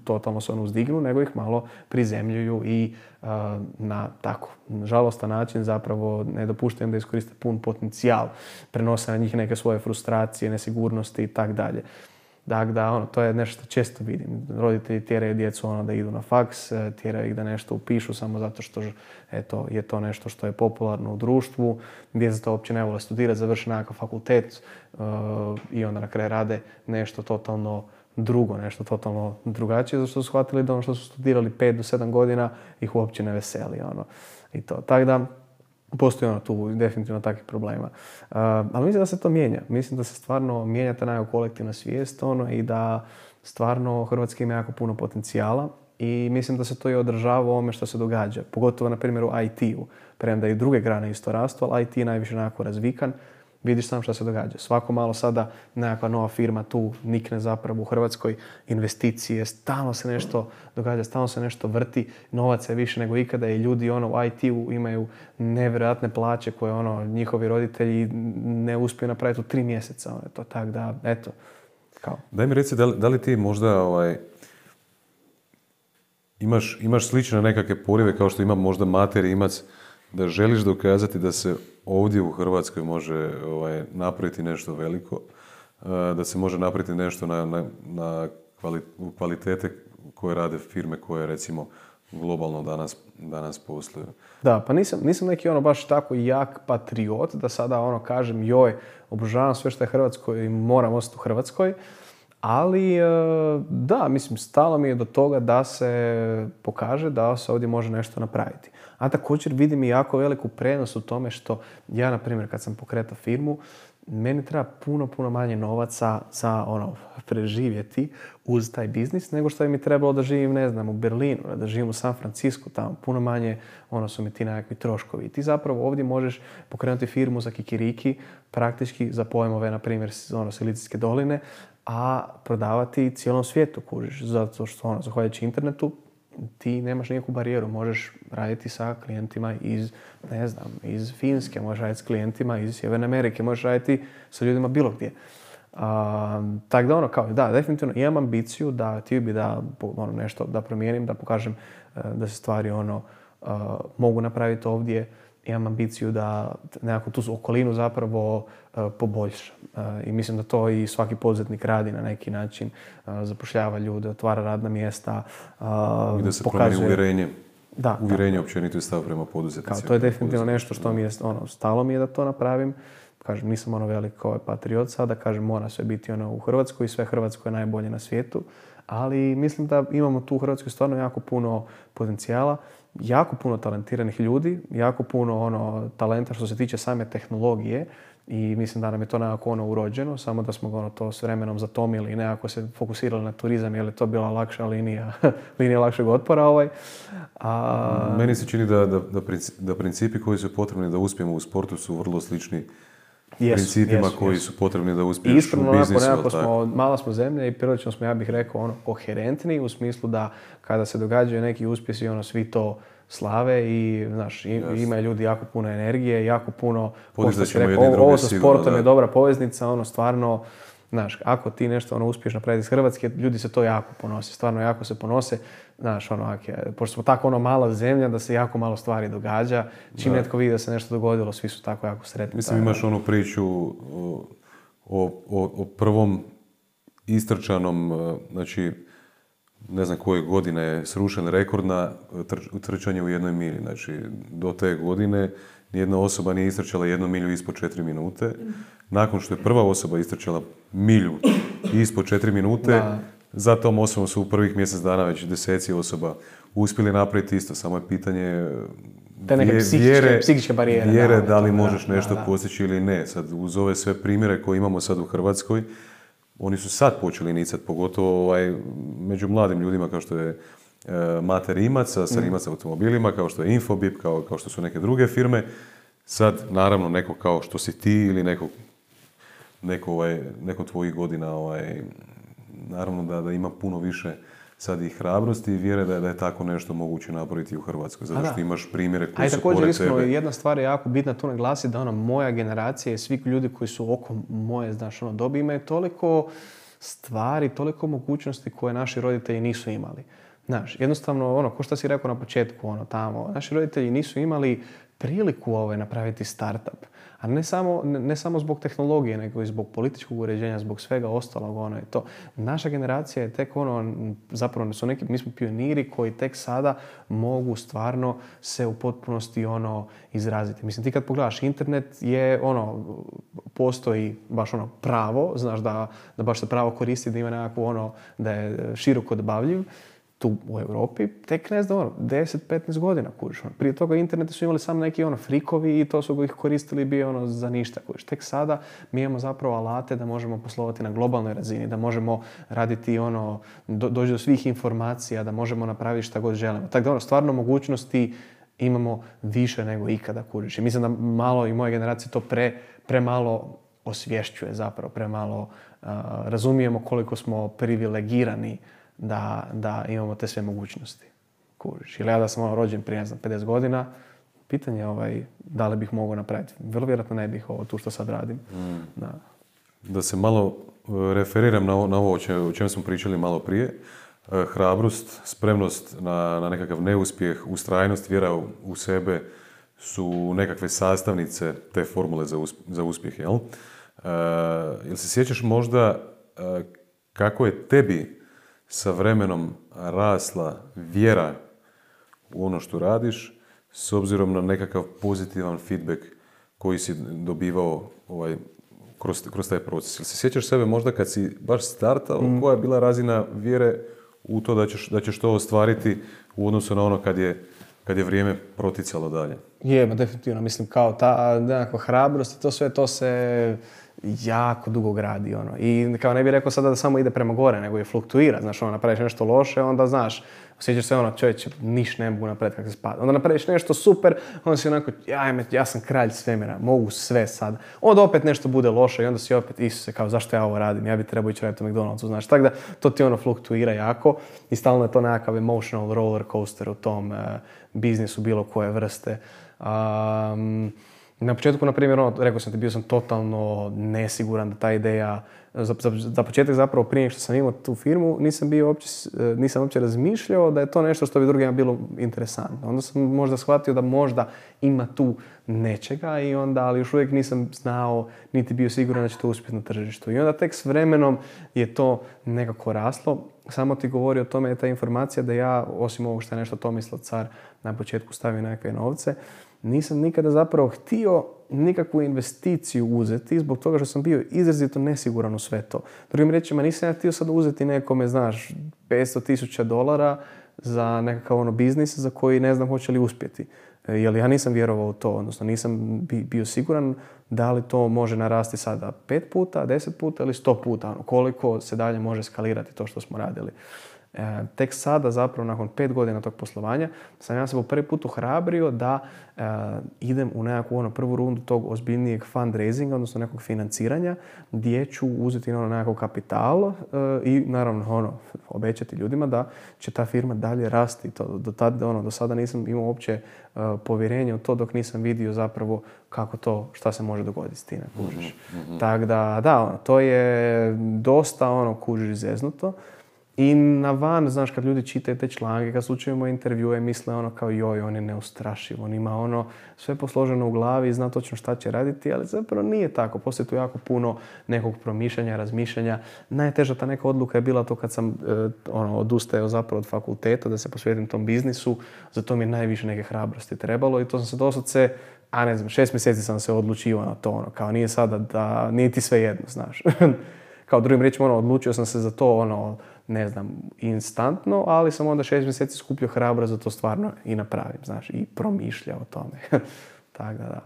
totalno se ono uzdignu, nego ih malo prizemljuju i na tako žalostan način zapravo ne dopuštaju da iskoriste pun potencijal, prenose na njih neke svoje frustracije, nesigurnosti i tak dalje. Dakle, da, ono, to je nešto što često vidim. Roditelji tjeraju djecu ono, da idu na faks, e, tjeraju ih da nešto upišu samo zato što eto, je to nešto što je popularno u društvu. Djeca to uopće ne vole studirati, završe nekakav fakultet uh, i onda na kraju rade nešto totalno drugo, nešto totalno drugačije, zato što su shvatili da ono što su studirali 5 do 7 godina ih uopće ne veseli. Ono. I to. Tako da, Postoji ono tu definitivno takvih problema. Uh, ali mislim da se to mijenja. Mislim da se stvarno mijenja ta nekako kolektivna svijest ono, i da stvarno Hrvatska ima jako puno potencijala i mislim da se to i održava u ovome što se događa. Pogotovo na primjer u IT-u. Premda i druge grane isto rastu, ali IT je najviše onako razvikan vidiš sam što se događa. Svako malo sada nekakva nova firma tu nikne zapravo u Hrvatskoj investicije, stalno se nešto događa, stalno se nešto vrti, novaca je više nego ikada i ljudi ono u IT-u imaju nevjerojatne plaće koje ono njihovi roditelji ne uspiju napraviti u tri mjeseca. Ono, to tak da, eto, kao. Daj mi reci, da li, da li ti možda ovaj, imaš, imaš slične nekakve porive kao što ima možda materi imac da želiš dokazati da se ovdje u Hrvatskoj može ovaj, napraviti nešto veliko, eh, da se može napraviti nešto na, na, na kvalitete koje rade firme koje recimo globalno danas, danas posluju. Da, pa nisam, nisam neki ono baš tako jak patriot da sada ono kažem joj, obožavam sve što je Hrvatskoj i moram ostati u Hrvatskoj, Ali, e, da, mislim, stalo mi je do toga da se pokaže da se ovdje može nešto napraviti. A također vidim i jako veliku prenos u tome što ja, na primjer, kad sam pokretao firmu, meni treba puno, puno manje novaca za ono, preživjeti uz taj biznis nego što bi mi trebalo da živim, ne znam, u Berlinu, da živim u San Francisco, tamo puno manje ono su mi ti nekakvi troškovi. Ti zapravo ovdje možeš pokrenuti firmu za kikiriki, praktički za pojmove, na primjer, ono, Silicijske doline, a prodavati cijelom svijetu, kužiš, zato što, ono, zahvaljujući internetu, ti nemaš nikakvu barijeru, možeš raditi sa klijentima iz, ne znam, iz Finske, možeš raditi s klijentima iz Sjeverne Amerike, možeš raditi sa ljudima bilo gdje. tako da ono, kao, da, definitivno imam ambiciju da htio bi da ono, nešto da promijenim, da pokažem e, da se stvari ono, mogu napraviti ovdje, imam ambiciju da nekako tu okolinu zapravo e, poboljšam. E, I mislim da to i svaki poduzetnik radi na neki način. E, zapošljava ljude, otvara radna mjesta. I da se pokazuje... uvjerenje. Da, uvjerenje da. općenito je stav prema poduzetnicima. to je definitivno nešto što mi je, ono, stalo mi je da to napravim. Kažem, nisam ono velik ovaj patriot sada, kažem, mora sve biti ono u Hrvatskoj i sve Hrvatsko je najbolje na svijetu. Ali mislim da imamo tu u Hrvatskoj stvarno jako puno potencijala jako puno talentiranih ljudi, jako puno ono talenta što se tiče same tehnologije i mislim da nam je to nekako ono urođeno, samo da smo ono to s vremenom zatomili i nekako se fokusirali na turizam jer je to bila lakša linija, *laughs* linija lakšeg otpora ovaj. A... Meni se čini da, da, da, principi koji su potrebni da uspijemo u sportu su vrlo slični Jesu, principima koji su potrebni da uspiješ u biznisu. Iskreno, smo, mala smo zemlja i prilično smo, ja bih rekao, ono, koherentni u smislu da kada se događaju neki uspjesi, ono, svi to slave i, znaš, ima ljudi jako puno energije, jako puno, ovo, ovo sa sportom je dobra poveznica, ono, stvarno, Znaš, ako ti nešto ono, uspiješ napraviti iz Hrvatske, ljudi se to jako ponose, stvarno jako se ponose. Znaš, ono, pošto smo tako ono mala zemlja da se jako malo stvari događa, čim netko vidi da se nešto dogodilo, svi su tako jako sretni. Mislim, imaš onu priču o, o, o prvom istrčanom, e, znači, ne znam koje godine je srušen rekord na trčanje u jednoj milji. Znači, do te godine nijedna osoba nije istrčala jednu milju ispod četiri minute. Nakon što je prva osoba istrčala milju ispod četiri minute, da. za tom osobom su u prvih mjesec dana već deseci osoba uspjeli napraviti isto. Samo je pitanje te neke psihičke, psihičke barijere. Vjere da, li možeš nešto postići ili ne. Sad, uz ove sve primjere koje imamo sad u Hrvatskoj, oni su sad počeli nicati, pogotovo ovaj, među mladim ljudima kao što je e, Mate Rimac sa mm. Rimac automobilima, kao što je Infobip, kao, kao što su neke druge firme. Sad, naravno, neko kao što si ti ili neko, neko, ovaj, neko tvojih godina, ovaj, naravno da, da ima puno više sad i hrabrosti i vjere da je, da je tako nešto moguće napraviti u Hrvatskoj. Zato što imaš primjere koji su također, iskreno, jedna stvar je jako bitna tu naglasiti da ona moja generacija i svi ljudi koji su oko moje znaš, ono, dobi imaju toliko stvari, toliko mogućnosti koje naši roditelji nisu imali. Znaš, jednostavno, ono, ko što si rekao na početku, ono, tamo, naši roditelji nisu imali priliku ovaj, napraviti startup. A ne samo, ne, samo zbog tehnologije, nego i zbog političkog uređenja, zbog svega ostalog. Ono je to. Naša generacija je tek ono, zapravo su neki, mi smo pioniri koji tek sada mogu stvarno se u potpunosti ono izraziti. Mislim, ti kad pogledaš internet je ono, postoji baš ono pravo, znaš da, da baš se pravo koristi, da ima nekako ono, da je široko dobavljiv tu u Europi, tek ne znam, ono, 10-15 godina, kužiš. Ono. Prije toga internete su imali samo neki ono frikovi i to su ih koristili bio ono za ništa, kužiš. Tek sada mi imamo zapravo alate da možemo poslovati na globalnoj razini, da možemo raditi ono, do, doći do svih informacija, da možemo napraviti šta god želimo. Tako da ono, stvarno mogućnosti imamo više nego ikada, kužiš. I mislim da malo i moje generacije to pre, premalo osvješćuje zapravo, premalo uh, razumijemo koliko smo privilegirani da, da imamo te sve mogućnosti. Kužiš. Ili ja da sam ono rođen prije, ne znam, 50 godina, pitanje ovaj, da li bih mogao napraviti. Vrlo vjerojatno ne bih ovo tu što sad radim. Mm. Da. da se malo e, referiram na, na ovo o čem smo pričali malo prije. E, hrabrost, spremnost na, na nekakav neuspjeh, ustrajnost, vjera u, sebe su nekakve sastavnice te formule za, za uspjeh. Jel? Uh, jel se sjećaš možda kako je tebi sa vremenom rasla vjera u ono što radiš, s obzirom na nekakav pozitivan feedback koji si dobivao ovaj, kroz, kroz taj proces. Jel se sjećaš sebe možda kad si baš startao, koja je bila razina vjere u to da ćeš, da ćeš to ostvariti u odnosu na ono kad je, kad je vrijeme proticalo dalje? Je, ma definitivno. Mislim, kao ta nekakva hrabrost i to sve, to se jako dugo gradi, ono. I kao ne bih rekao sada da samo ide prema gore, nego je fluktuira. Znaš, ono, napraviš nešto loše, onda znaš, osjećaš se ono, čovječe, niš ne mogu napraviti kako se spada. Onda napraviš nešto super, onda si onako, ja, ja sam kralj svemira, mogu sve sad. Onda opet nešto bude loše i onda si opet, Isuse, kao zašto ja ovo radim, ja bi trebao ići raditi u McDonald'su, znaš. Tako da, to ti ono fluktuira jako i stalno je to nekakav emotional roller coaster u tom uh, biznisu bilo koje vrste. Um, na početku, na primjer, ono, rekao sam ti, bio sam totalno nesiguran da ta ideja, za, za, za početak zapravo prije što sam imao tu firmu, nisam bio uopće, nisam uopće razmišljao da je to nešto što bi drugima bilo interesantno. Onda sam možda shvatio da možda ima tu nečega i onda, ali još uvijek nisam znao, niti bio siguran da će to uspjeti na tržištu. I onda tek s vremenom je to nekako raslo. Samo ti govori o tome je ta informacija da ja, osim ovog što je nešto Tomislav Car na početku stavio nekakve novce, nisam nikada zapravo htio nikakvu investiciju uzeti zbog toga što sam bio izrazito nesiguran u sve to. Drugim riječima, nisam ja htio sad uzeti nekome, znaš, 500 tisuća dolara za nekakav ono biznis za koji ne znam hoće li uspjeti. E, jer ja nisam vjerovao u to, odnosno nisam bio siguran da li to može narasti sada pet puta, deset puta ili sto puta, ono, koliko se dalje može skalirati to što smo radili. E, tek sada, zapravo nakon pet godina tog poslovanja, sam ja se po prvi put uhrabrio da e, idem u nekakvu ono, prvu rundu tog ozbiljnijeg fundraisinga, odnosno nekog financiranja, gdje ću uzeti ono, nekakav kapital e, i naravno ono, obećati ljudima da će ta firma dalje rasti. To, do, tad, ono, do sada nisam imao uopće e, povjerenje u to dok nisam vidio zapravo kako to, šta se može dogoditi s time, kužiš. mm Tako da, da, ono, to je dosta ono, kužiš zeznuto. I na van, znaš, kad ljudi čitaju te članke, kad slučajemo intervjue, misle ono kao joj, on je neustrašiv, on ima ono sve posloženo u glavi i zna točno šta će raditi, ali zapravo nije tako. Poslije tu jako puno nekog promišljanja, razmišljanja. Najteža ta neka odluka je bila to kad sam e, ono, odustajao zapravo od fakulteta da se posvetim tom biznisu. Za to mi je najviše neke hrabrosti trebalo i to sam se doslovce a ne znam, šest mjeseci sam se odlučivao na to, ono, kao nije sada da, nije ti sve jedno, znaš. *laughs* kao drugim riječima, ono, odlučio sam se za to, ono, ne znam, instantno, ali sam onda šest mjeseci skupio hrabro za to stvarno i napravim, znaš, i promišljao o tome. *laughs* Tako da, da.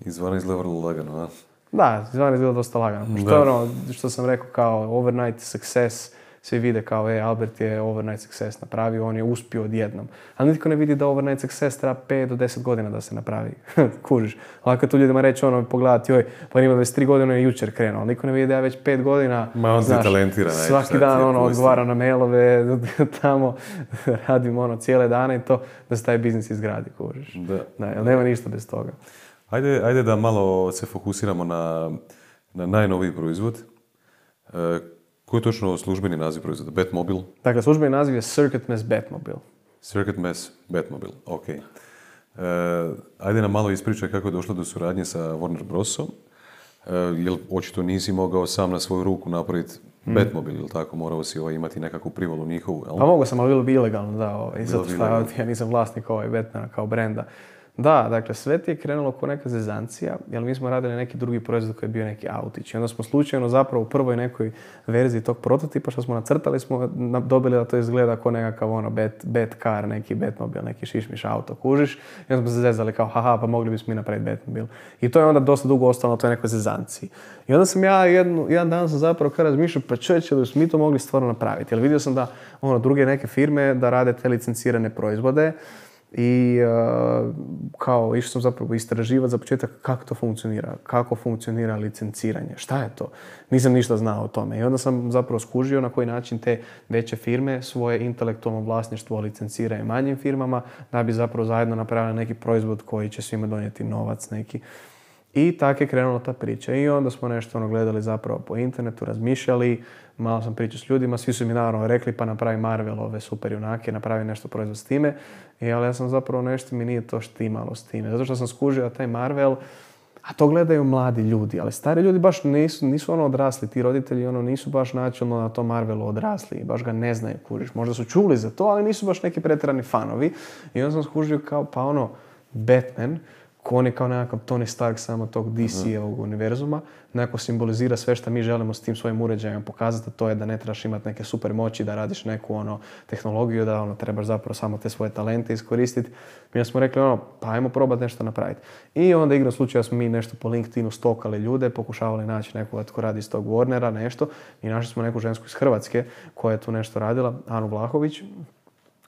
Izvana izgleda vrlo lagano, a? Da, izvana izgleda dosta lagano. Što, ono, što sam rekao kao overnight success, svi vide kao, e, Albert je overnight success napravio, on je uspio odjednom. Ali nitko ne vidi da overnight success treba 5 do 10 godina da se napravi. *laughs* Kužiš. Lako tu ljudima reći ono, pogledati, joj, pa ima 23 godina je jučer krenuo. Ali niko ne vidi da ja već 5 godina, Ma on znaš, talentiran, svaki dan ono, odgovara na mailove, *laughs* tamo radim ono cijele dane i to, da se taj biznis izgradi, kužiš. Da. da jer nema ništa bez toga. Ajde, ajde da malo se fokusiramo na, na najnoviji proizvod. Koji je točno službeni naziv proizvoda? Batmobile? Dakle, službeni naziv je Circuit Mass Batmobile. Circuit Mass Batmobile, ok. E, ajde nam malo ispričaj kako je došlo do suradnje sa Warner Brosom. E, jel očito nisi mogao sam na svoju ruku napraviti hmm. Batmobile, ili tako? Morao si ovaj, imati nekakvu privolu njihovu, jel? Pa mogu sam, ali bilo bi ilegalno, da. Ovaj, zato što ja nisam vlasnik ovaj Batmana kao brenda. Da, dakle, sve ti je krenulo kao neka zezancija, jer mi smo radili neki drugi proizvod koji je bio neki autić. I onda smo slučajno zapravo u prvoj nekoj verziji tog prototipa što smo nacrtali smo dobili da to izgleda kao nekakav ono bet, bet car, neki Batmobil, neki šišmiš auto, kužiš. I onda smo se zezali kao, haha, pa mogli bismo mi napraviti Batmobil. I to je onda dosta dugo ostalo na toj nekoj zezanciji. I onda sam ja jednu, jedan dan sam zapravo kada razmišljao, pa čovječe, da mi to mogli stvarno napraviti. Jer vidio sam da ono, druge neke firme da rade te licencirane proizvode, i uh, kao išao sam zapravo istraživati za početak kako to funkcionira, kako funkcionira licenciranje, šta je to. Nisam ništa znao o tome i onda sam zapravo skužio na koji način te veće firme svoje intelektualno vlasništvo licenciraju manjim firmama da bi zapravo zajedno napravili neki proizvod koji će svima donijeti novac neki. I tako je krenula ta priča. I onda smo nešto ono gledali zapravo po internetu, razmišljali, malo sam pričao s ljudima, svi su mi naravno rekli pa napravi Marvel ove super junake, napravi nešto proizvod s time. I, ali ja sam zapravo nešto mi nije to štimalo s time. Zato što sam skužio taj Marvel, a to gledaju mladi ljudi, ali stari ljudi baš nisu, nisu ono odrasli, ti roditelji ono nisu baš načelno na tom Marvelu odrasli, baš ga ne znaju kužiš. Možda su čuli za to, ali nisu baš neki pretjerani fanovi. I onda sam skužio kao pa ono Batman, on je kao nekakav Tony Stark samo tog DC-evog univerzuma, nekako simbolizira sve što mi želimo s tim svojim uređajima pokazati, to je da ne trebaš imati neke super moći, da radiš neku ono tehnologiju, da ono trebaš zapravo samo te svoje talente iskoristiti. Mi smo rekli ono, pa ajmo probati nešto napraviti. I onda igra slučaja smo mi nešto po LinkedInu stokali ljude, pokušavali naći nekoga tko radi iz tog Warnera, nešto. I našli smo neku žensku iz Hrvatske koja je tu nešto radila, Anu Vlahović.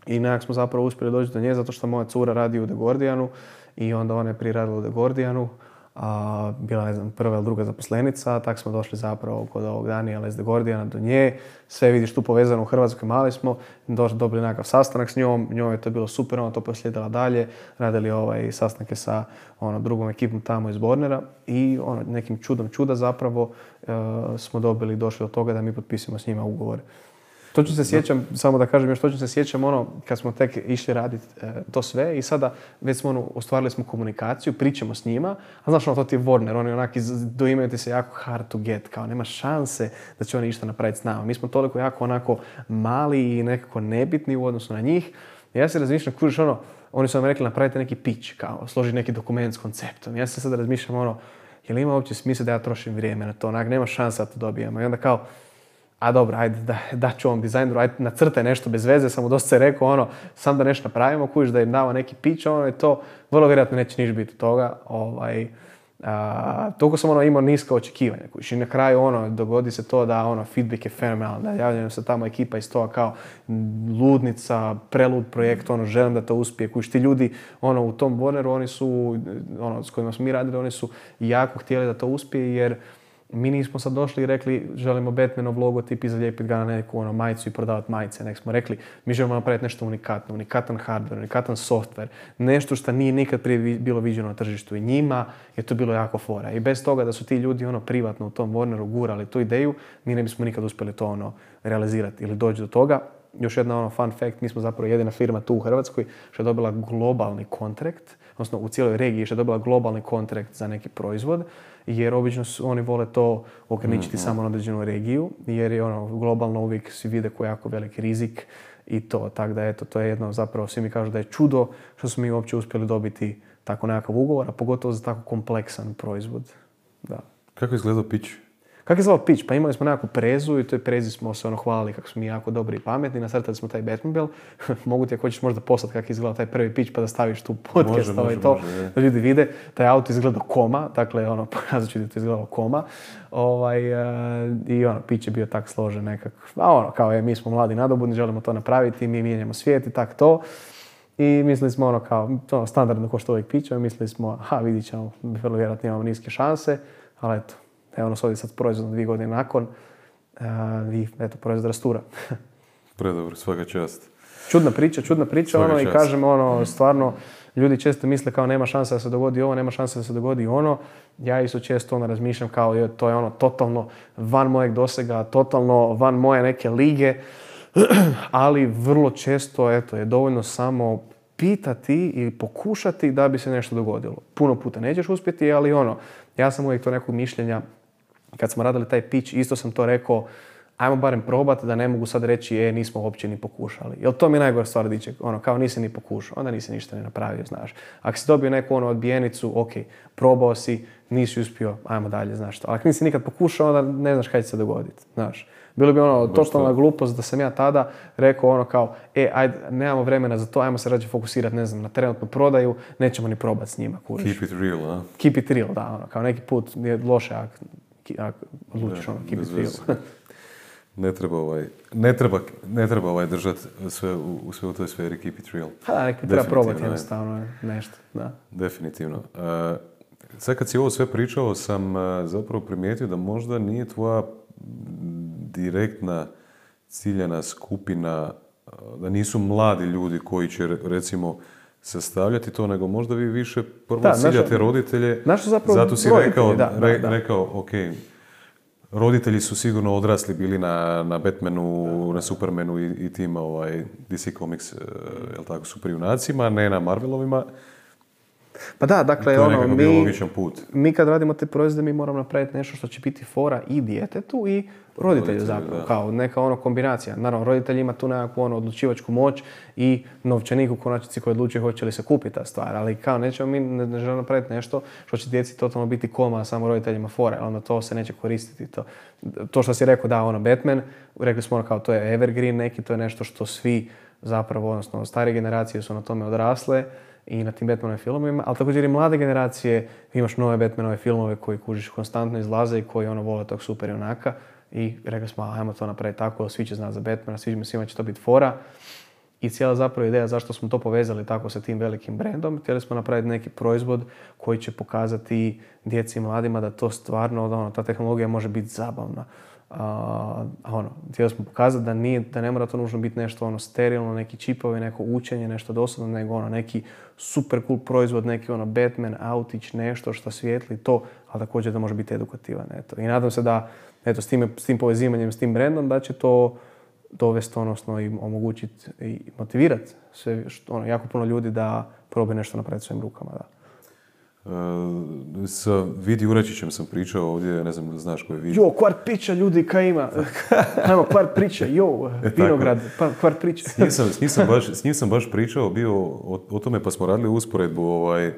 I nekako smo zapravo uspjeli doći do nje zato što moja cura radi u The Guardianu i onda ona je prije radila u Guardianu, a, bila ne znam prva ili druga zaposlenica, tak smo došli zapravo kod ovog Daniela iz The Guardiana do nje, sve vidiš tu povezano u Hrvatskoj, mali smo, došli, dobili nekakav sastanak s njom, njoj je to bilo super, ona to poslijedila dalje, radili ovaj sastanke sa ono, drugom ekipom tamo iz Bornera i ono, nekim čudom čuda zapravo e, smo dobili, došli do toga da mi potpisimo s njima ugovor Točno se sjećam, samo da kažem još točno se sjećam ono kad smo tek išli raditi e, to sve i sada već smo ono, ostvarili smo komunikaciju, pričamo s njima, a znaš ono to ti je Warner, oni onaki doimaju ti se jako hard to get, kao nema šanse da će oni išta napraviti s nama. Mi smo toliko jako onako mali i nekako nebitni u odnosu na njih. Ja se razmišljam, kužiš ono, oni su nam rekli napravite neki pitch, kao složi neki dokument s konceptom. Ja se sada razmišljam ono, je li ima uopće smisla da ja trošim vrijeme na to, onak, nema šanse da to dobijemo. I onda kao, a dobro, ajde, da, da ću ovom dizajneru, ajde, nacrtaj nešto bez veze, samo dosta se rekao, ono, sam da nešto napravimo, kužiš da im dava neki pić, ono, je to, vrlo vjerojatno neće niš biti toga, ovaj, a, toliko sam ono imao niska očekivanja, kužiš, i na kraju, ono, dogodi se to da, ono, feedback je fenomenalan, da javljaju se tamo ekipa iz toga kao ludnica, prelud projekt, ono, želim da to uspije, kužiš, ti ljudi, ono, u tom Warneru, oni su, ono, s kojima smo mi radili, oni su jako htjeli da to uspije, jer, mi nismo sad došli i rekli želimo Batmanov logotip i zalijepiti ga na neku ono, majicu i prodavati majice. Nek smo rekli mi želimo napraviti nešto unikatno, unikatan hardware, unikatan software, nešto što nije nikad prije bilo viđeno na tržištu i njima je to bilo jako fora. I bez toga da su ti ljudi ono privatno u tom Warneru gurali tu ideju, mi ne bismo nikad uspjeli to ono realizirati ili doći do toga. Još jedna ono fun fact, mi smo zapravo jedina firma tu u Hrvatskoj što je dobila globalni kontrakt, odnosno u cijeloj regiji što je dobila globalni kontrakt za neki proizvod jer obično su, oni vole to ograničiti samo na određenu regiju, jer je ono, globalno uvijek svi vide koji je jako veliki rizik i to. Tako da eto, to je jedno zapravo, svi mi kažu da je čudo što smo mi uopće uspjeli dobiti tako nekakav ugovor, a pogotovo za tako kompleksan proizvod. Da. Kako je izgledao pitch? Kako je zvao pitch? Pa imali smo nekakvu prezu i toj prezi smo se ono hvalili kako smo mi jako dobri i pametni, nasrtali smo taj Batmobile. *laughs* Mogu ti ako hoćeš možda poslati kako je izgledao taj prvi pitch pa da staviš tu podcast može, ovaj to, da ljudi vide. Taj auto izgleda koma, dakle ono, *laughs* pokazat ću ti to izgledalo koma. Ovaj, uh, I ono, pitch je bio tak složen nekak. A ono, kao je, mi smo mladi nadobudni, želimo to napraviti, mi mijenjamo svijet i tak to. I mislili smo ono kao, to standardno ko što uvijek pićemo, mislili smo, ha vidit ćemo, vrlo vjerojatno imamo niske šanse, ali eto, Evo nas ovdje sad proizvod dvije godine nakon i eto, proizvod rastura. *laughs* Predobro, svaka čast. Čudna priča, čudna priča, ono i kažem ono, stvarno, ljudi često misle kao nema šanse da se dogodi ovo, nema šanse da se dogodi ono. Ja isto često ono razmišljam kao je, to je ono totalno van mojeg dosega, totalno van moje neke lige, *clears throat* ali vrlo često eto, je dovoljno samo pitati i pokušati da bi se nešto dogodilo. Puno puta nećeš uspjeti, ali ono, ja sam uvijek to nekog mišljenja kad smo radili taj pitch, isto sam to rekao, ajmo barem probati da ne mogu sad reći, e, nismo uopće ni pokušali. Jer to mi je najgora stvar diče, ono, kao nisi ni pokušao, onda nisi ništa ni napravio, znaš. Ako si dobio neku ono odbijenicu, ok, probao si, nisi uspio, ajmo dalje, znaš to. Ali ako nisi nikad pokušao, onda ne znaš kaj će se dogoditi, znaš. Bilo bi ono totalna glupost da sam ja tada rekao ono kao, e, ajde, nemamo vremena za to, ajmo se rađe fokusirati, ne znam, na trenutnu prodaju, nećemo ni probati s njima, kužiš. Keep it real, a? Keep it real, da, ono, kao neki put je loše ako odlučiš ono, keep it *laughs* ne treba ovaj, ne treba, ne treba ovaj držati sve u, sve u toj sferi keep it real. Ha, da, treba probati jednostavno nešto, da. Definitivno. Uh, sad kad si ovo sve pričao, sam uh, zapravo primijetio da možda nije tvoja direktna ciljena skupina, uh, da nisu mladi ljudi koji će recimo sastavljati to, nego možda vi više prvo da, ciljate roditelje. zapravo zato si rekao, da, rekao, ok, roditelji su sigurno odrasli bili na, na Batmanu, na Supermanu i, i tim ovaj, DC Comics, uh, jel tako, super junacima, ne na Marvelovima. Pa da, dakle, To je ono, mi, put. mi kad radimo te proizvode, mi moramo napraviti nešto što će biti fora i djetetu i roditelju zapravo, da. kao neka ono kombinacija. Naravno, roditelj ima tu nekakvu ono odlučivačku moć i novčanik u konačnici koji odlučuje hoće li se kupiti ta stvar, ali kao nećemo mi ne, ne želimo napraviti nešto što će djeci totalno biti koma, a samo roditeljima fora, onda to se neće koristiti. To, to što si rekao, da, ono, Batman, rekli smo ono kao to je evergreen neki, to je nešto što svi zapravo, odnosno starije generacije su na tome odrasle i na tim Batmanovim filmovima, ali također i mlade generacije, imaš nove Batmanove filmove koji kužiš konstantno izlaze i koji ono vole tog super junaka i rekli smo, ajmo to napraviti tako, svi će znati za Batmana, svi, svima će to biti fora. I cijela zapravo ideja zašto smo to povezali tako sa tim velikim brendom, htjeli smo napraviti neki proizvod koji će pokazati djeci i mladima da to stvarno, da ono, ta tehnologija može biti zabavna. A, ono, htjeli smo pokazati da, nije, da ne mora to nužno biti nešto ono sterilno, neki čipovi, neko učenje, nešto dosadno, nego ono neki super cool proizvod, neki ono Batman, autić, nešto što svijetli to, ali također da može biti edukativan. Eto. I nadam se da eto, s, time, s tim povezivanjem, s tim brendom, da će to dovesti, odnosno i omogućiti i motivirati sve, ono, jako puno ljudi da probaju nešto napraviti svojim rukama. Da. E, sa Vidi Uračićem sam pričao ovdje, ne znam da znaš ko je Vidi. Jo, kvart priča ljudi, kaj ima? *laughs* Ajmo, kvart priča, jo, vinograd, pa, kvart priča. S njim, sam, s, njim sam baš, *laughs* s njim sam baš pričao bio o, o tome pa smo radili usporedbu ovaj,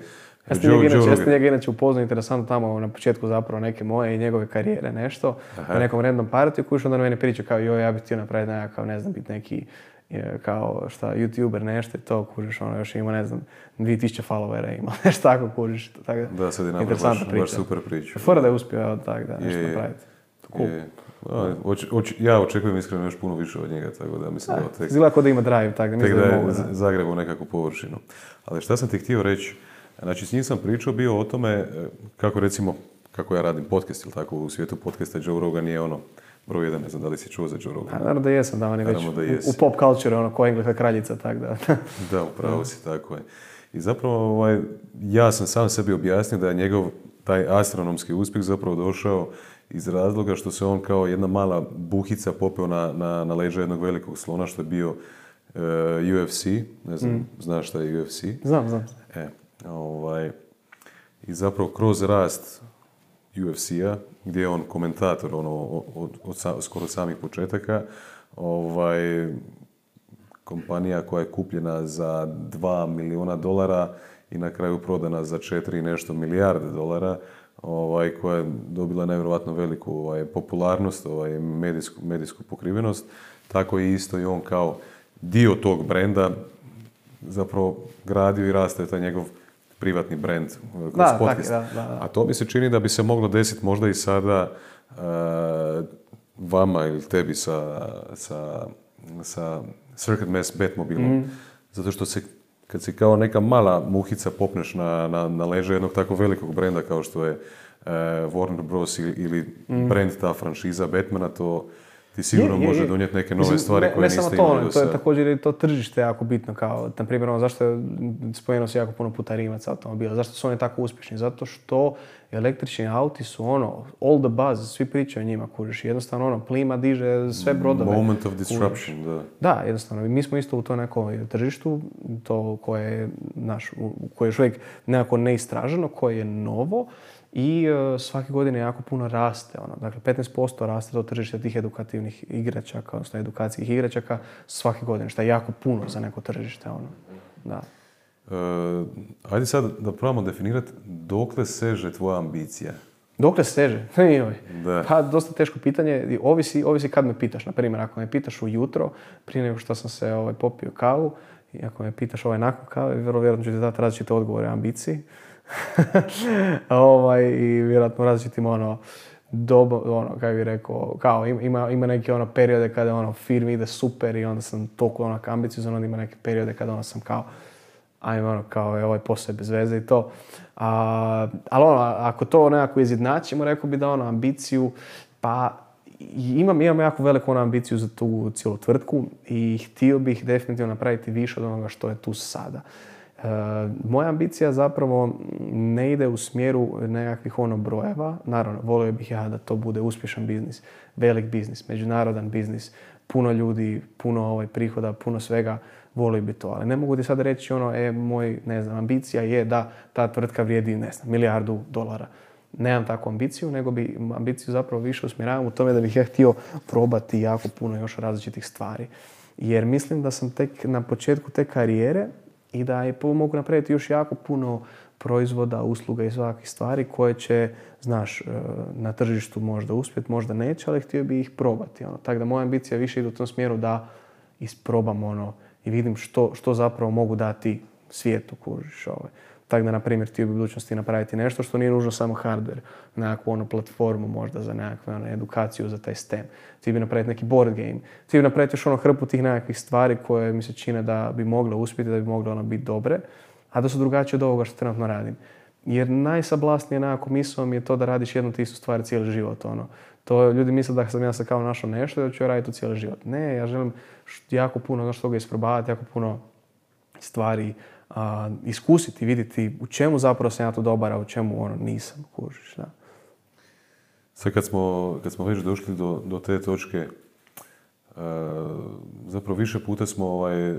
Ja sam, njega inače, ja njega inače upoznao interesantno tamo na početku zapravo neke moje i njegove karijere nešto. Aha. Na nekom random partiju koji onda na mene priča kao joj ja bih htio napraviti nekakav, ne znam, biti neki e, kao šta, youtuber nešto i to, kužiš, ono još ima, ne znam, 2000 followera ima, *laughs* nešto tako kužiš. Tako, Da, sad je napravio baš, priča. baš super priču. Fora da je uspio, evo tak, da, nešto Je, napraviti. Cool. Je. A, oč- oč- ja očekujem iskreno još puno više od njega, tako da mislim da ovo tek, Izgleda kao da ima drive, tako da mislim da je mogu. da. zagrebao nekakvu površinu. Ali šta sam ti htio reći, znači s njim sam pričao bio o tome e, kako recimo, kako ja radim podcast ili tako u svijetu podcasta Joe Rogan je ono broj jedan, ne znam da li si čuo za Joe Rogan. naravno da jesam, da on je već da u- pop culture, ono, ko engleska kraljica, tako da. *laughs* Da, upravo si, tako je. I zapravo, ovaj, ja sam sam sebi objasnio da je njegov taj astronomski uspjeh zapravo došao iz razloga što se on kao jedna mala buhica popeo na, na, na leđa jednog velikog slona što je bio e, UFC, ne znam, znaš šta je UFC? znam, znam. E, ovaj, I zapravo kroz rast UFC-a, gdje je on komentator ono, od, od, sa- skoro samih početaka, ovaj, kompanija koja je kupljena za 2 milijuna dolara i na kraju prodana za 4 i nešto milijarde dolara, ovaj, koja je dobila nevjerojatno veliku ovaj, popularnost, ovaj, medijsku, medijsku pokrivenost, tako je isto i on kao dio tog brenda zapravo gradio i rastao taj njegov privatni brend uh, kroz Da, tak podcast. da, da, da. A to mi se čini da bi se moglo desiti možda i sada uh, vama ili tebi sa, sa, sa Circuit Mass Batmobilom. Mhm. Zato što se, kad si kao neka mala muhica popneš na, na, na leđa jednog tako velikog brenda kao što je uh, Warner Bros. ili, ili brand ta franšiza Batmana, to ti sigurno. Je, može je. donijeti neke nove Mislim, stvari ne, koje ne niste samo to, imali do to je također i to tržište jako bitno, kao, na primjer, ono, zašto je, spomenuo se jako puno puta Rimac automobila, zašto su oni tako uspješni? Zato što električni auti su ono, all the buzz, svi pričaju o njima, kužiš, jednostavno ono, plima diže sve brodove. Moment of kužiš. disruption, da. Da, jednostavno. Mi smo isto u to nekom tržištu, to koje je, naš, koje je još uvijek nekako neistraženo, koje je novo i e, svake godine jako puno raste. Ono. Dakle, 15% raste to tržište tih edukativnih igračaka, odnosno edukacijskih igračaka svake godine, što je jako puno za neko tržište. Ono. Da. E, ajde sad da probamo definirati dokle seže tvoja ambicija. Dokle seže? *laughs* Da. Pa, dosta teško pitanje. Ovisi, ovisi kad me pitaš. Na primjer, ako me pitaš ujutro, prije nego što sam se ovaj, popio kavu, i ako me pitaš ovaj nakon kave, vrlo vjerojatno ću ti dati različite odgovore o ambiciji. *laughs* ovaj, I vjerojatno različitim ono, dobo, ono, kako bih rekao, kao im- ima, ima neke ono periode kada ono firmi ide super i onda sam toliko onak ambiciozan, onda ima neke periode kada ono sam kao ajme ono kao je ovaj posao je bez veze i to. A, ali ono, ako to nekako izjednačimo, rekao bi da ono ambiciju, pa imam, imam jako veliku ono ambiciju za tu cijelu tvrtku i htio bih definitivno napraviti više od onoga što je tu sada. E, moja ambicija zapravo ne ide u smjeru nekakvih ono brojeva. Naravno, volio bih ja da to bude uspješan biznis, velik biznis, međunarodan biznis, puno ljudi, puno ovaj prihoda, puno svega. volio bi to. Ali ne mogu ti sad reći ono, e, moj, ne znam, ambicija je da ta tvrtka vrijedi, ne znam, milijardu dolara. Nemam takvu ambiciju, nego bi ambiciju zapravo više usmjeravam u tome da bih ja htio probati jako puno još različitih stvari. Jer mislim da sam tek na početku te karijere i da je mogu napraviti još jako puno proizvoda, usluga i svakih stvari koje će, znaš, e, na tržištu možda uspjeti, možda neće, ali htio bi ih probati. Ono. Tako da moja ambicija više ide u tom smjeru da isprobam ono i vidim što, što zapravo mogu dati svijetu, kužiš. Ovaj. Tako da, na primjer, ti u budućnosti napraviti nešto što nije nužno samo hardware, nekakvu onu platformu možda za nekakvu ono, edukaciju za taj STEM. Ti bi napraviti neki board game. Ti bi napraviti još ono hrpu tih nekakvih stvari koje mi se čine da bi mogle uspjeti, da bi mogle ono biti dobre, a da su drugačije od ovoga što trenutno radim. Jer najsablasnije nekako mislom je to da radiš jednu istu stvar cijeli život. Ono. To ljudi misle da sam ja se kao našao nešto da ću ja raditi u cijeli život. Ne, ja želim jako puno ono toga isprobavati, jako puno stvari a, iskusiti, vidjeti u čemu zapravo sam ja to dobar, a u čemu ono nisam, kužiš, da. Sad kad smo, kad smo već došli do, do te točke, zapravo više puta smo ovaj,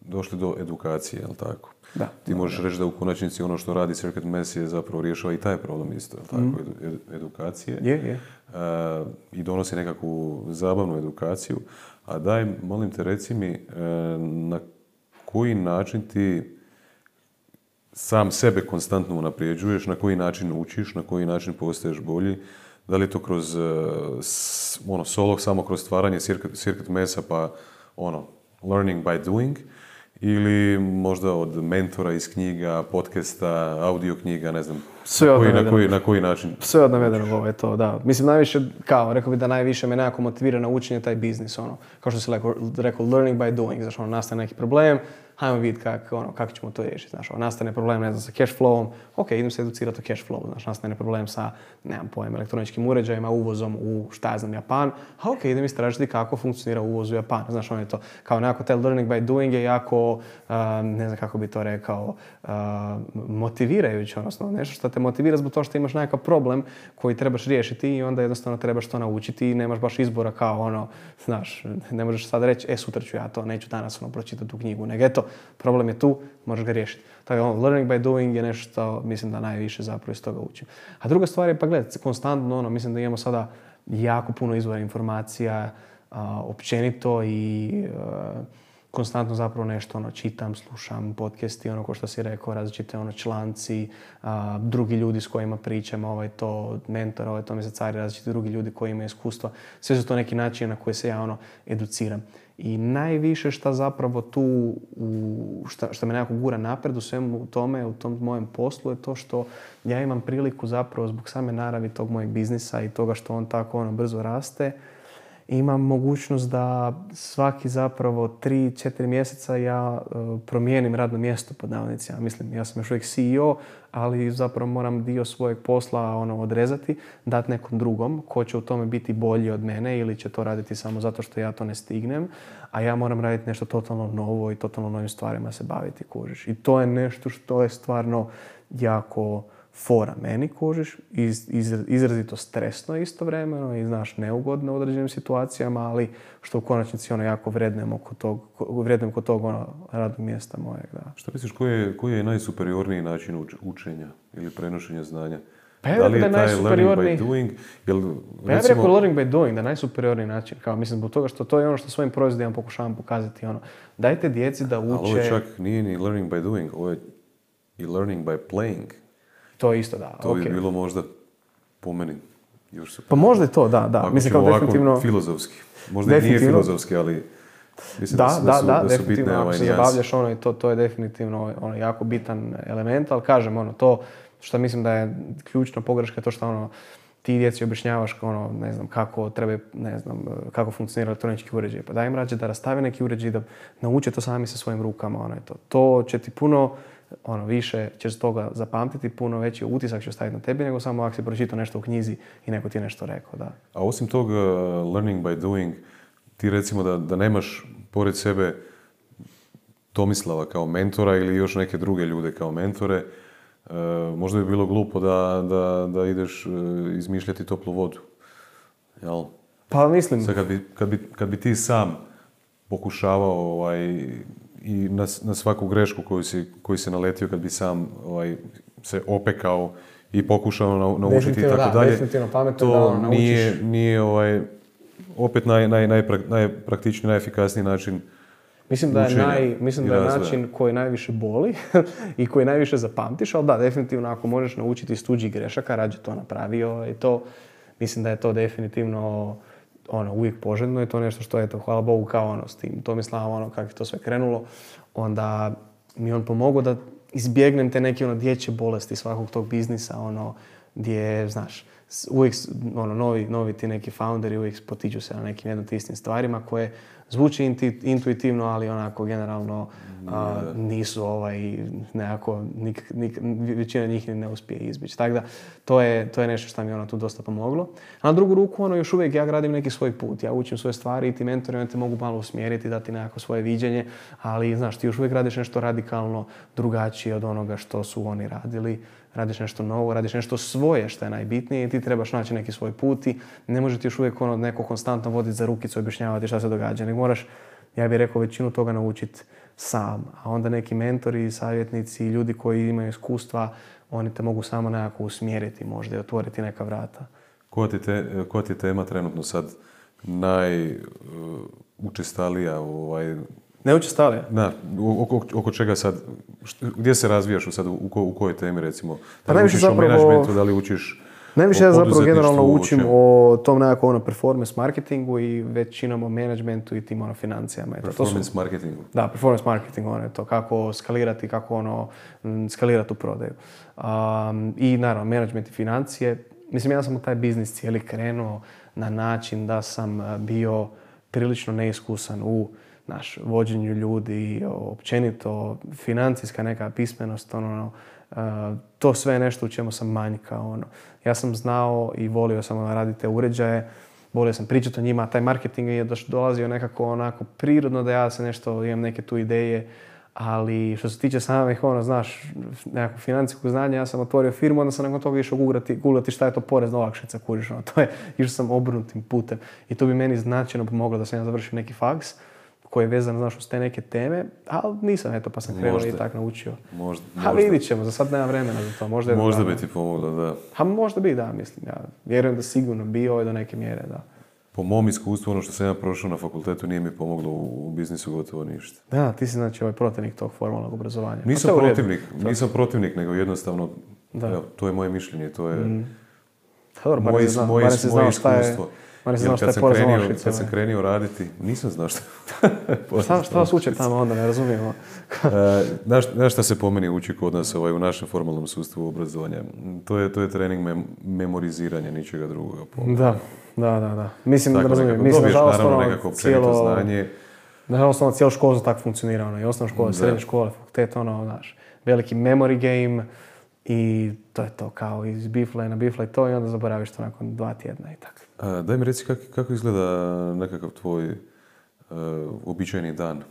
došli do edukacije, jel tako? Da. Ti možeš reći da u konačnici ono što radi Circuit Mess je zapravo rješava i taj problem isto, jel tako? Mm. edukacije. Je, je. I donosi nekakvu zabavnu edukaciju. A daj, molim te, reci mi, na koji način ti sam sebe konstantno unaprijeđuješ, na koji način učiš, na koji način postaješ bolji, da li je to kroz ono, solo, samo kroz stvaranje circuit, mesa pa ono, learning by doing, ili možda od mentora iz knjiga, podcasta, audio knjiga, ne znam, sve na, koji, na, koji, na koji način? Sve od navedenog ovo je to, da. Mislim, najviše, kao, rekao bih da najviše me nekako motivira na učenje taj biznis, ono. Kao što si rekao, rekao learning by doing, znaš, ono, nastane neki problem, hajmo vidjeti kako ono, kak ćemo to riješiti. Znaš, ono, nastane problem, ne znam, sa cash flowom, ok, idem se educirati o cash flowu, znaš, nastane problem sa, nemam pojem, elektroničkim uređajima, uvozom u, šta ja znam, Japan, a ok, idem istražiti kako funkcionira uvoz u Japan. Znaš, ono je to, kao nekako taj learning by doing je jako, ne znam kako bi to rekao, uh, motivirajući, odnosno nešto što te motivira zbog toga što imaš nekakav problem koji trebaš riješiti i onda jednostavno trebaš to naučiti i nemaš baš izbora kao ono, znaš, ne možeš sad reći, e, sutra ću ja to, neću danas ono pročitati tu knjigu, nego eto, problem je tu, možeš ga riješiti. Tako ono, learning by doing je nešto što mislim da najviše zapravo iz toga učim. A druga stvar je, pa gledaj, konstantno ono, mislim da imamo sada jako puno izvora informacija, općenito i konstantno zapravo nešto ono, čitam, slušam podcasti, ono ko što si rekao, različite ono, članci, drugi ljudi s kojima pričam, ovaj to mentor, ovaj to mi cari, različiti drugi ljudi koji imaju iskustva. Sve su to neki način na koji se ja ono, educiram. I najviše što zapravo tu, u, šta, što me nekako gura napred u svemu tome, u tom mojem poslu je to što ja imam priliku zapravo zbog same naravi tog mojeg biznisa i toga što on tako ono brzo raste, imam mogućnost da svaki zapravo 3-4 mjeseca ja e, promijenim radno mjesto pod navodnicima. Mislim, ja sam još uvijek CEO, ali zapravo moram dio svojeg posla ono, odrezati, dati nekom drugom ko će u tome biti bolji od mene ili će to raditi samo zato što ja to ne stignem, a ja moram raditi nešto totalno novo i totalno novim stvarima se baviti, kužiš. I to je nešto što je stvarno jako fora meni kužiš, iz, izrazito stresno istovremeno i znaš neugodno u određenim situacijama, ali što u konačnici ono jako vrednujem oko tog, vrednujem kod tog ono radnog mjesta mojeg, da. Šta misliš, koji je, koji je najsuperiorniji način učenja ili prenošenja znanja? Pa ja da li je taj learning by doing? Jel, pa ja bih rekao learning by doing, da je najsuperiorniji način. Kao, mislim, zbog toga što to je ono što svojim proizvodima pokušavam pokazati. Ono, dajte djeci da uče... Ali ovo čak nije ni learning by doing, ovo je i learning by playing. To je isto, da. To bi bilo možda po meni još Pa možda je to, da, da. Ako mislim kao definitivno... filozofski. Možda i nije filozofski, ali mislim da, da, su, da, da, su bitne ovaj se zabavljaš ono i to, to je definitivno ono, jako bitan element, ali kažem ono, to što mislim da je ključna pogreška je to što ono, ti djeci objašnjavaš ono, ne znam, kako treba, ne znam, kako funkcionira elektronički uređaj. Pa daj im rađe da rastave neki uređaj, da nauče to sami sa svojim rukama. Ono, to. to će ti puno ono, više ćeš toga zapamtiti, puno veći utisak će staviti na tebi nego samo ako si pročitao nešto u knjizi i neko ti je nešto rekao. Da. A osim toga, learning by doing, ti recimo da, da nemaš pored sebe Tomislava kao mentora ili još neke druge ljude kao mentore, e, možda bi bilo glupo da, da, da ideš e, izmišljati toplu vodu. Jel? Pa mislim... Sad kad bi, kad, bi, kad bi ti sam pokušavao ovaj, i na, na svaku grešku koju si, koju si naletio kad bi sam ovaj, se opekao i pokušao nau- naučiti i tako da, dalje. definitivno pametno da to ono, nije, naučiš. nije ovaj, opet naj, naj, najprak- najpraktičniji, najefikasniji način Mislim da je, naj, mislim da je način koji najviše boli *laughs* i koji najviše zapamtiš, ali da, definitivno ako možeš naučiti iz tuđih grešaka, rađe to napravio i to, mislim da je to definitivno ono, uvijek poželjno i to nešto što je to, hvala Bogu, kao ono, s tim Tomislavom, ono, kako je to sve krenulo, onda mi on pomogao da izbjegnem te neke ono dječje bolesti svakog tog biznisa, ono, gdje, znaš, uvijek, ono, novi, novi ti neki founderi uvijek potiču se na nekim jedno te istim stvarima koje zvuči intuitivno, ali onako generalno a, nisu ovaj, nekako, nik, nik- većina njih ne uspije izbjeći. Tako da, to je, to je nešto što mi je ono tu dosta pomoglo. A na drugu ruku, ono, još uvijek ja gradim neki svoj put. Ja učim svoje stvari i ti mentori oni te mogu malo usmjeriti, dati nekako svoje viđenje, ali, znaš, ti još uvijek radiš nešto radikalno drugačije od onoga što su oni radili. Radiš nešto novo, radiš nešto svoje što je najbitnije i ti trebaš naći neki svoj put i ne može ti još uvijek ono neko konstantno voditi za rukicu i objašnjavati šta se događa. Nego moraš, ja bih rekao, većinu toga naučiti sam. A onda neki mentori, savjetnici, ljudi koji imaju iskustva, oni te mogu samo nekako usmjeriti možda i otvoriti neka vrata. Koja ti, te, koja ti tema trenutno sad najučestalija ovaj, Ne učestalije? na, oko, oko čega sad, št- gdje se razvijaš sad, u, ko- u kojoj temi recimo? Da Pa li najviše učiš o zapravo- menadžmentu, da li učiš Najviše o ja zapravo generalno o učim o tom nekako ono performance marketingu i većinom o managementu i tim ono financijama. Eto, to su- performance marketingu. Da, performance marketing, ono je to, kako skalirati, kako ono, skalirati u prodaju. Um, I naravno, management i financije. Mislim, ja sam u taj biznis cijeli krenuo na način da sam bio prilično neiskusan u naš, vođenju ljudi, općenito, financijska neka pismenost, ono, a, to sve je nešto u čemu sam manjkao. Ono. Ja sam znao i volio sam ono, raditi te uređaje, volio sam pričati o njima, taj marketing je dolazio nekako onako prirodno da ja se nešto, imam neke tu ideje, ali što se tiče samih, ono, znaš, nekakvog financijskog znanja, ja sam otvorio firmu, onda sam nakon toga išao googlati, googlati šta je to porezna olakšica, kuriš, ono, to je, *laughs* išao sam obrnutim putem. I to bi meni značajno pomoglo da sam ja završio neki faks koji je vezan, znaš, uz te neke teme, ali nisam, eto, pa sam krenuo i tak naučio. Možda, Ha, možda, vidit ćemo, za sad nema vremena za to, možda možda dana. bi ti pomoglo, da. Ha, možda bi, da, mislim, ja vjerujem da sigurno bi ovo do neke mjere, da. Po mom iskustvu, ono što sam ja prošao na fakultetu nije mi pomoglo u, u biznisu gotovo ništa. Da, ti si znači ovaj protivnik tog formalnog obrazovanja. Nisam to protivnik, nisam protivnik, nego jednostavno, Da. evo, to je moje mišljenje, to je Pa dobro, moje, zna- moje, moje znao šta je, si Jer znao šta je krenio, olakšica. kad sam ne. krenio raditi, nisam znao šta. *laughs* Šta, šta vas uče tamo onda, ne razumijemo. E, Znaš, znaš šta se po meni uči kod nas ovaj, u našem formalnom sustavu obrazovanja? To je, to je trening mem- memoriziranja, ničega drugoga. po meni. Da, da, da, da. Mislim, Tako razumijem. Mislim, dobiješ nažalost, naravno ono, nekako cijelo, znanje. nažalost, ono, cijela škola tako funkcionira, ono, i osnovna škola, Da. srednja škola, fakultet, ono, znaš, veliki memory game i to je to, kao iz bifla na bifla i to i onda zaboraviš to nakon dva tjedna i tako. A, daj mi reci kak, kako izgleda nekakav tvoj e, uobičajeni dan?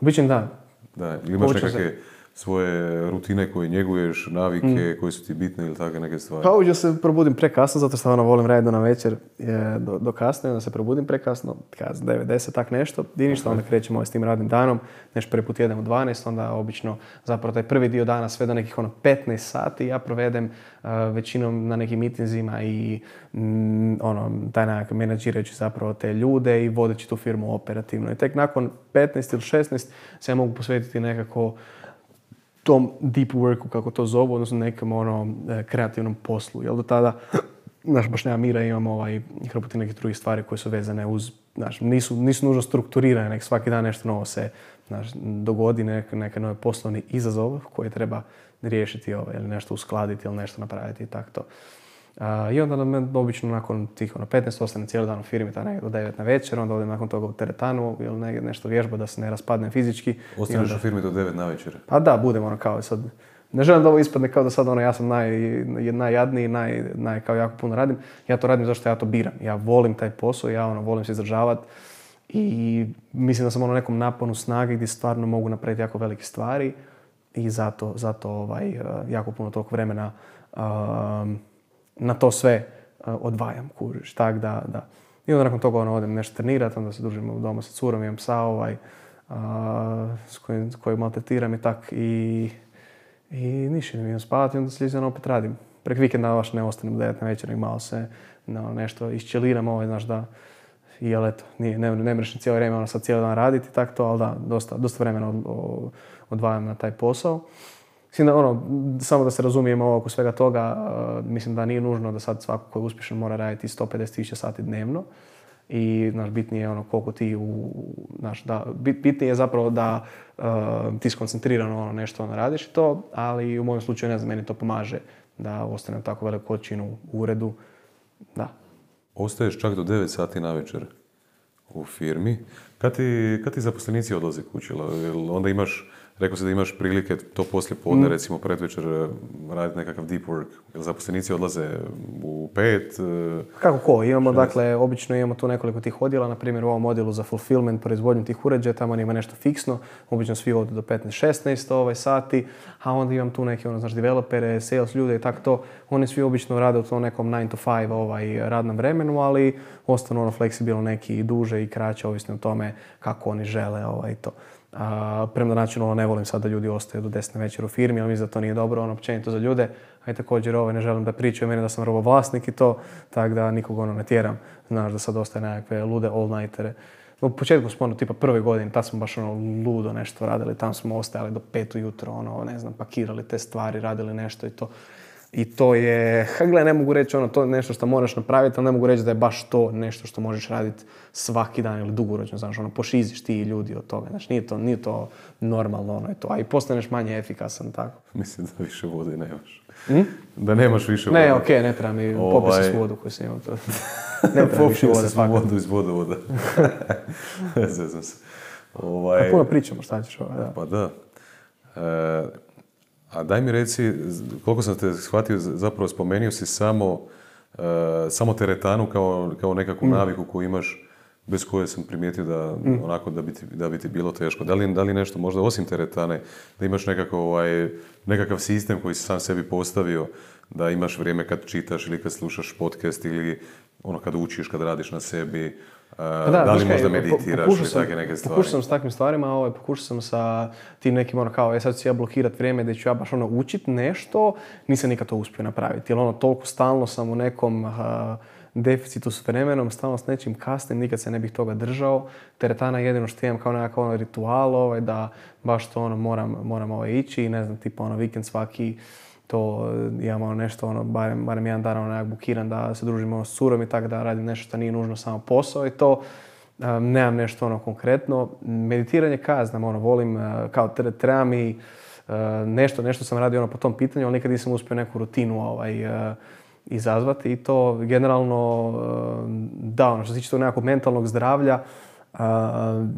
Običan dan. Da, ili imaš se- nekakve svoje rutine koje njeguješ, navike koje su ti bitne ili takve neke stvari? Pa uđe se probudim prekasno, zato što ono volim raditi na večer je, do, do kasno onda se probudim prekasno, kaz 9, 10, tak nešto. I ništa, onda krećemo s tim radnim danom, nešto prvi put jedem u 12, onda obično zapravo taj prvi dio dana sve do nekih ono 15 sati ja provedem uh, većinom na nekim mitinzima i mm, ono, taj nekak menadžirajući zapravo te ljude i vodeći tu firmu operativno. I tek nakon 15 ili 16 se ja mogu posvetiti nekako tom deep worku, kako to zovu, odnosno nekom ono, kreativnom poslu. Jel do tada, znaš, baš nema mira, imam ovaj, hrpoti nekih drugih stvari koje su vezane uz, znaš, nisu, nisu nužno strukturirane, nek svaki dan nešto novo se, znaš, dogodi nek, neke nove poslovni izazov koji treba riješiti ovaj, ili nešto uskladiti ili nešto napraviti i tako to. A, I onda nam obično nakon tih ono, 15 ostane cijeli dan u firmi, ta negdje do 9 na večer, onda odem nakon toga u teretanu ili negdje nešto vježba da se ne raspadnem fizički. Ostaneš onda- u firmi do 9 na večer. pa da, budem ono kao sad. Ne želim da ovo ispadne kao da sad ono ja sam naj, najjadniji, naj, naj, kao jako puno radim. Ja to radim zašto ja to biram. Ja volim taj posao, ja ono volim se izdržavati i mislim da sam ono nekom naponu snage gdje stvarno mogu napraviti jako velike stvari i zato, zato ovaj, jako puno tog vremena um, na to sve eh, odvajam, kužiš, tak da, da. I onda nakon toga ono, odem nešto trenirati, onda se družim doma sa curom, imam psa, ovaj, s kojim, kojeg maltretiram i tak. I, i ne idem spavati i onda sljedeći opet radim. Prek vikenda baš ne ostanem 9 na večer, nego malo se no, nešto iščeliram, ovaj, znaš da, i jel eto, nije, ne, ne mreš cijelo vrijeme ono sad cijeli dan raditi tak to, ali da, dosta, dosta vremena odvajam na taj posao. Mislim da, ono, samo da se razumijemo oko svega toga, mislim da nije nužno da sad svako koji je uspješan mora raditi 150.000 sati dnevno. I, znaš, bitnije je ono koliko ti u, znaš, da, bitnije je zapravo da uh, ti skoncentrirano ono nešto ono radiš i to, ali u mojem slučaju, ne znam, meni to pomaže da ostanem tako veliku količinu u uredu, da. Ostaješ čak do 9 sati na večer u firmi. Kad ti, kad ti zaposlenici odlaze kući? Onda imaš Rekao si da imaš prilike to poslije podne, mm. recimo predvečer, eh, raditi nekakav deep work. Zaposlenici odlaze u pet? Eh, Kako ko? Imamo, dakle, obično imamo tu nekoliko tih odjela, na primjer u ovom odjelu za fulfillment, proizvodnju tih uređaja, tamo ima nešto fiksno, obično svi odu do 15-16 ovaj, sati, a onda imam tu neke, ono, znaš, developere, sales ljude i tako to. Oni svi obično rade u tom nekom 9 to 5 ovaj, radnom vremenu, ali ostanu ono fleksibilno neki i duže i kraće, ovisno o tome kako oni žele ovaj, to. A, premda načinu ono, ne volim sad da ljudi ostaju do desne večer u firmi, ali mislim da to nije dobro, ono, općenito za ljude. A i također ovaj, ne želim da pričaju meni da sam robovlasnik i to, tako da nikog ono ne tjeram. Znaš da sad ostaje nekakve lude all-nightere. U početku smo ono, tipa prve godine, tad smo baš ono ludo nešto radili, tam smo ostajali do pet ujutro, ono, ne znam, pakirali te stvari, radili nešto i to. I to je, gle, ne mogu reći ono, to je nešto što moraš napraviti, ali ne mogu reći da je baš to nešto što možeš raditi svaki dan ili dugoročno, znaš, ono, pošiziš ti ljudi od toga, znaš, nije to, nije to normalno, ono je to, a i postaneš manje efikasan, tako. Mislim da više vode nemaš. Hm? Da nemaš više vode. Ne, okej, ne treba mi ovaj... popis s vodu koju sam imao to. *laughs* Ne treba više vode, vodu iz vodovoda. *laughs* *laughs* Zezam se. Ovaj... A puno pričamo, šta ćeš ovaj, da. Pa da. E, a daj mi reci, koliko sam te shvatio, zapravo spomenuo si samo, uh, samo teretanu kao, kao nekakvu mm. naviku koju imaš bez koje sam primijetio da, mm. onako, da, bi ti, da bi ti bilo teško. Da li, da li nešto možda osim teretane, da imaš nekakav, ovaj, nekakav sistem koji si sam sebi postavio, da imaš vrijeme kad čitaš ili kad slušaš podcast ili ono kad učiš, kad radiš na sebi, da, da li možda meditiraš i takve neke stvari? Pokušao sam s takvim stvarima, ovaj, pokušao sam sa tim nekim ono kao, e sad ću ja blokirat vrijeme da ću ja baš ono učit nešto, nisam nikad to uspio napraviti. Jer ono, toliko stalno sam u nekom deficitu s vremenom, stalno s nečim kasnim, nikad se ne bih toga držao. Teretana je jedino što imam kao nekakav ono ritual, ovaj, da baš to ono moram, moram ovaj, ići i ne znam, tipa ono vikend svaki to imamo nešto, ono, barem, barem jedan dan ono, bukiran da se družimo s curom i tako da radim nešto što nije nužno samo posao i to. Um, nemam nešto ono konkretno. Meditiranje kaznam, ono, volim, uh, kao treba mi uh, nešto, nešto sam radio ono po tom pitanju, ali nikad nisam uspio neku rutinu ovaj, uh, izazvati i to generalno, da, ono, što se tiče tog nekakvog mentalnog zdravlja,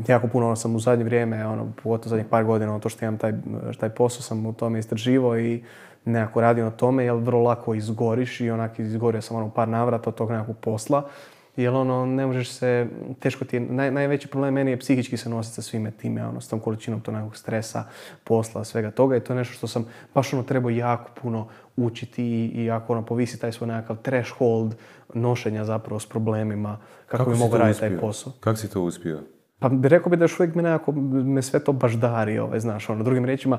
jako puno ono, sam u zadnje vrijeme, ono, pogotovo zadnjih par godina, ono, to što imam taj, taj posao sam u tome istraživo i nekako radio na tome, jer vrlo lako izgoriš i onak izgorio sam ono par navrata od tog nekakvog posla. Jer ono, ne možeš se, teško ti je, naj, najveći problem meni je psihički se nositi sa svime time, ono, s tom količinom tog nekog stresa, posla, svega toga i to je nešto što sam baš ono trebao jako puno učiti i, i ako ono povisi taj svoj nekakav threshold nošenja zapravo s problemima, kako, kako bi mogu raditi taj posao. Kako si to uspio? Pa rekao bi da još uvijek me nekako, me sve to baždari, ovaj, znaš, ono, drugim riječima,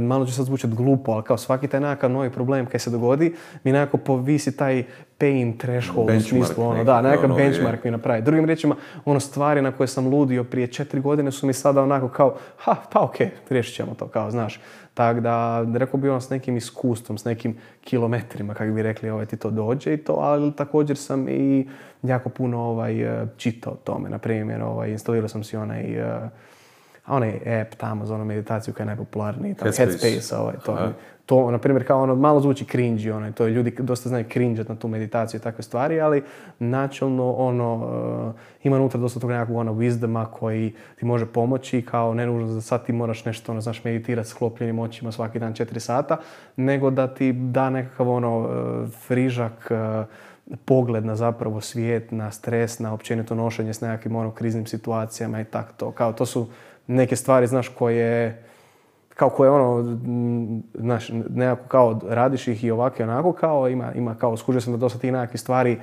malo će sad zvučati glupo, ali kao svaki taj nekakav novi problem kaj se dogodi, mi nekako povisi taj pain threshold u smislu, ono, da, nekakav ono, benchmark mi napravi. Drugim riječima, ono, stvari na koje sam ludio prije četiri godine su mi sada onako kao, ha, pa okej, okay, riješit ćemo to, kao, znaš. Tako da, rekao bi ono s nekim iskustvom, s nekim kilometrima, kako bi rekli, ovaj, ti to dođe i to, ali također sam i jako puno ovaj, čitao tome. Na primjer, ovaj, instalirao sam si onaj, uh, onaj app tamo za onu meditaciju koja je najpopularniji, Headspace, Headspace ovaj, to, to, na primjer, kao ono, malo zvuči cringy, ono, to ljudi dosta znaju cringe na tu meditaciju i takve stvari, ali načelno, ono, uh, ima unutra dosta tog nekakvog ono, wisdoma koji ti može pomoći, kao ne nužno da sad ti moraš nešto, ono, znaš, meditirati s klopljenim očima svaki dan 4 sata, nego da ti da nekakav, ono, uh, frižak, uh, pogled na zapravo svijet, na stres, na općenito nošenje s nekakvim ono, kriznim situacijama i tako to. Kao to su neke stvari, znaš, koje kao koje ono, znaš, nekako kao radiš ih i ovako i onako, kao ima, ima kao, skužio sam da dosta tih nekakvih stvari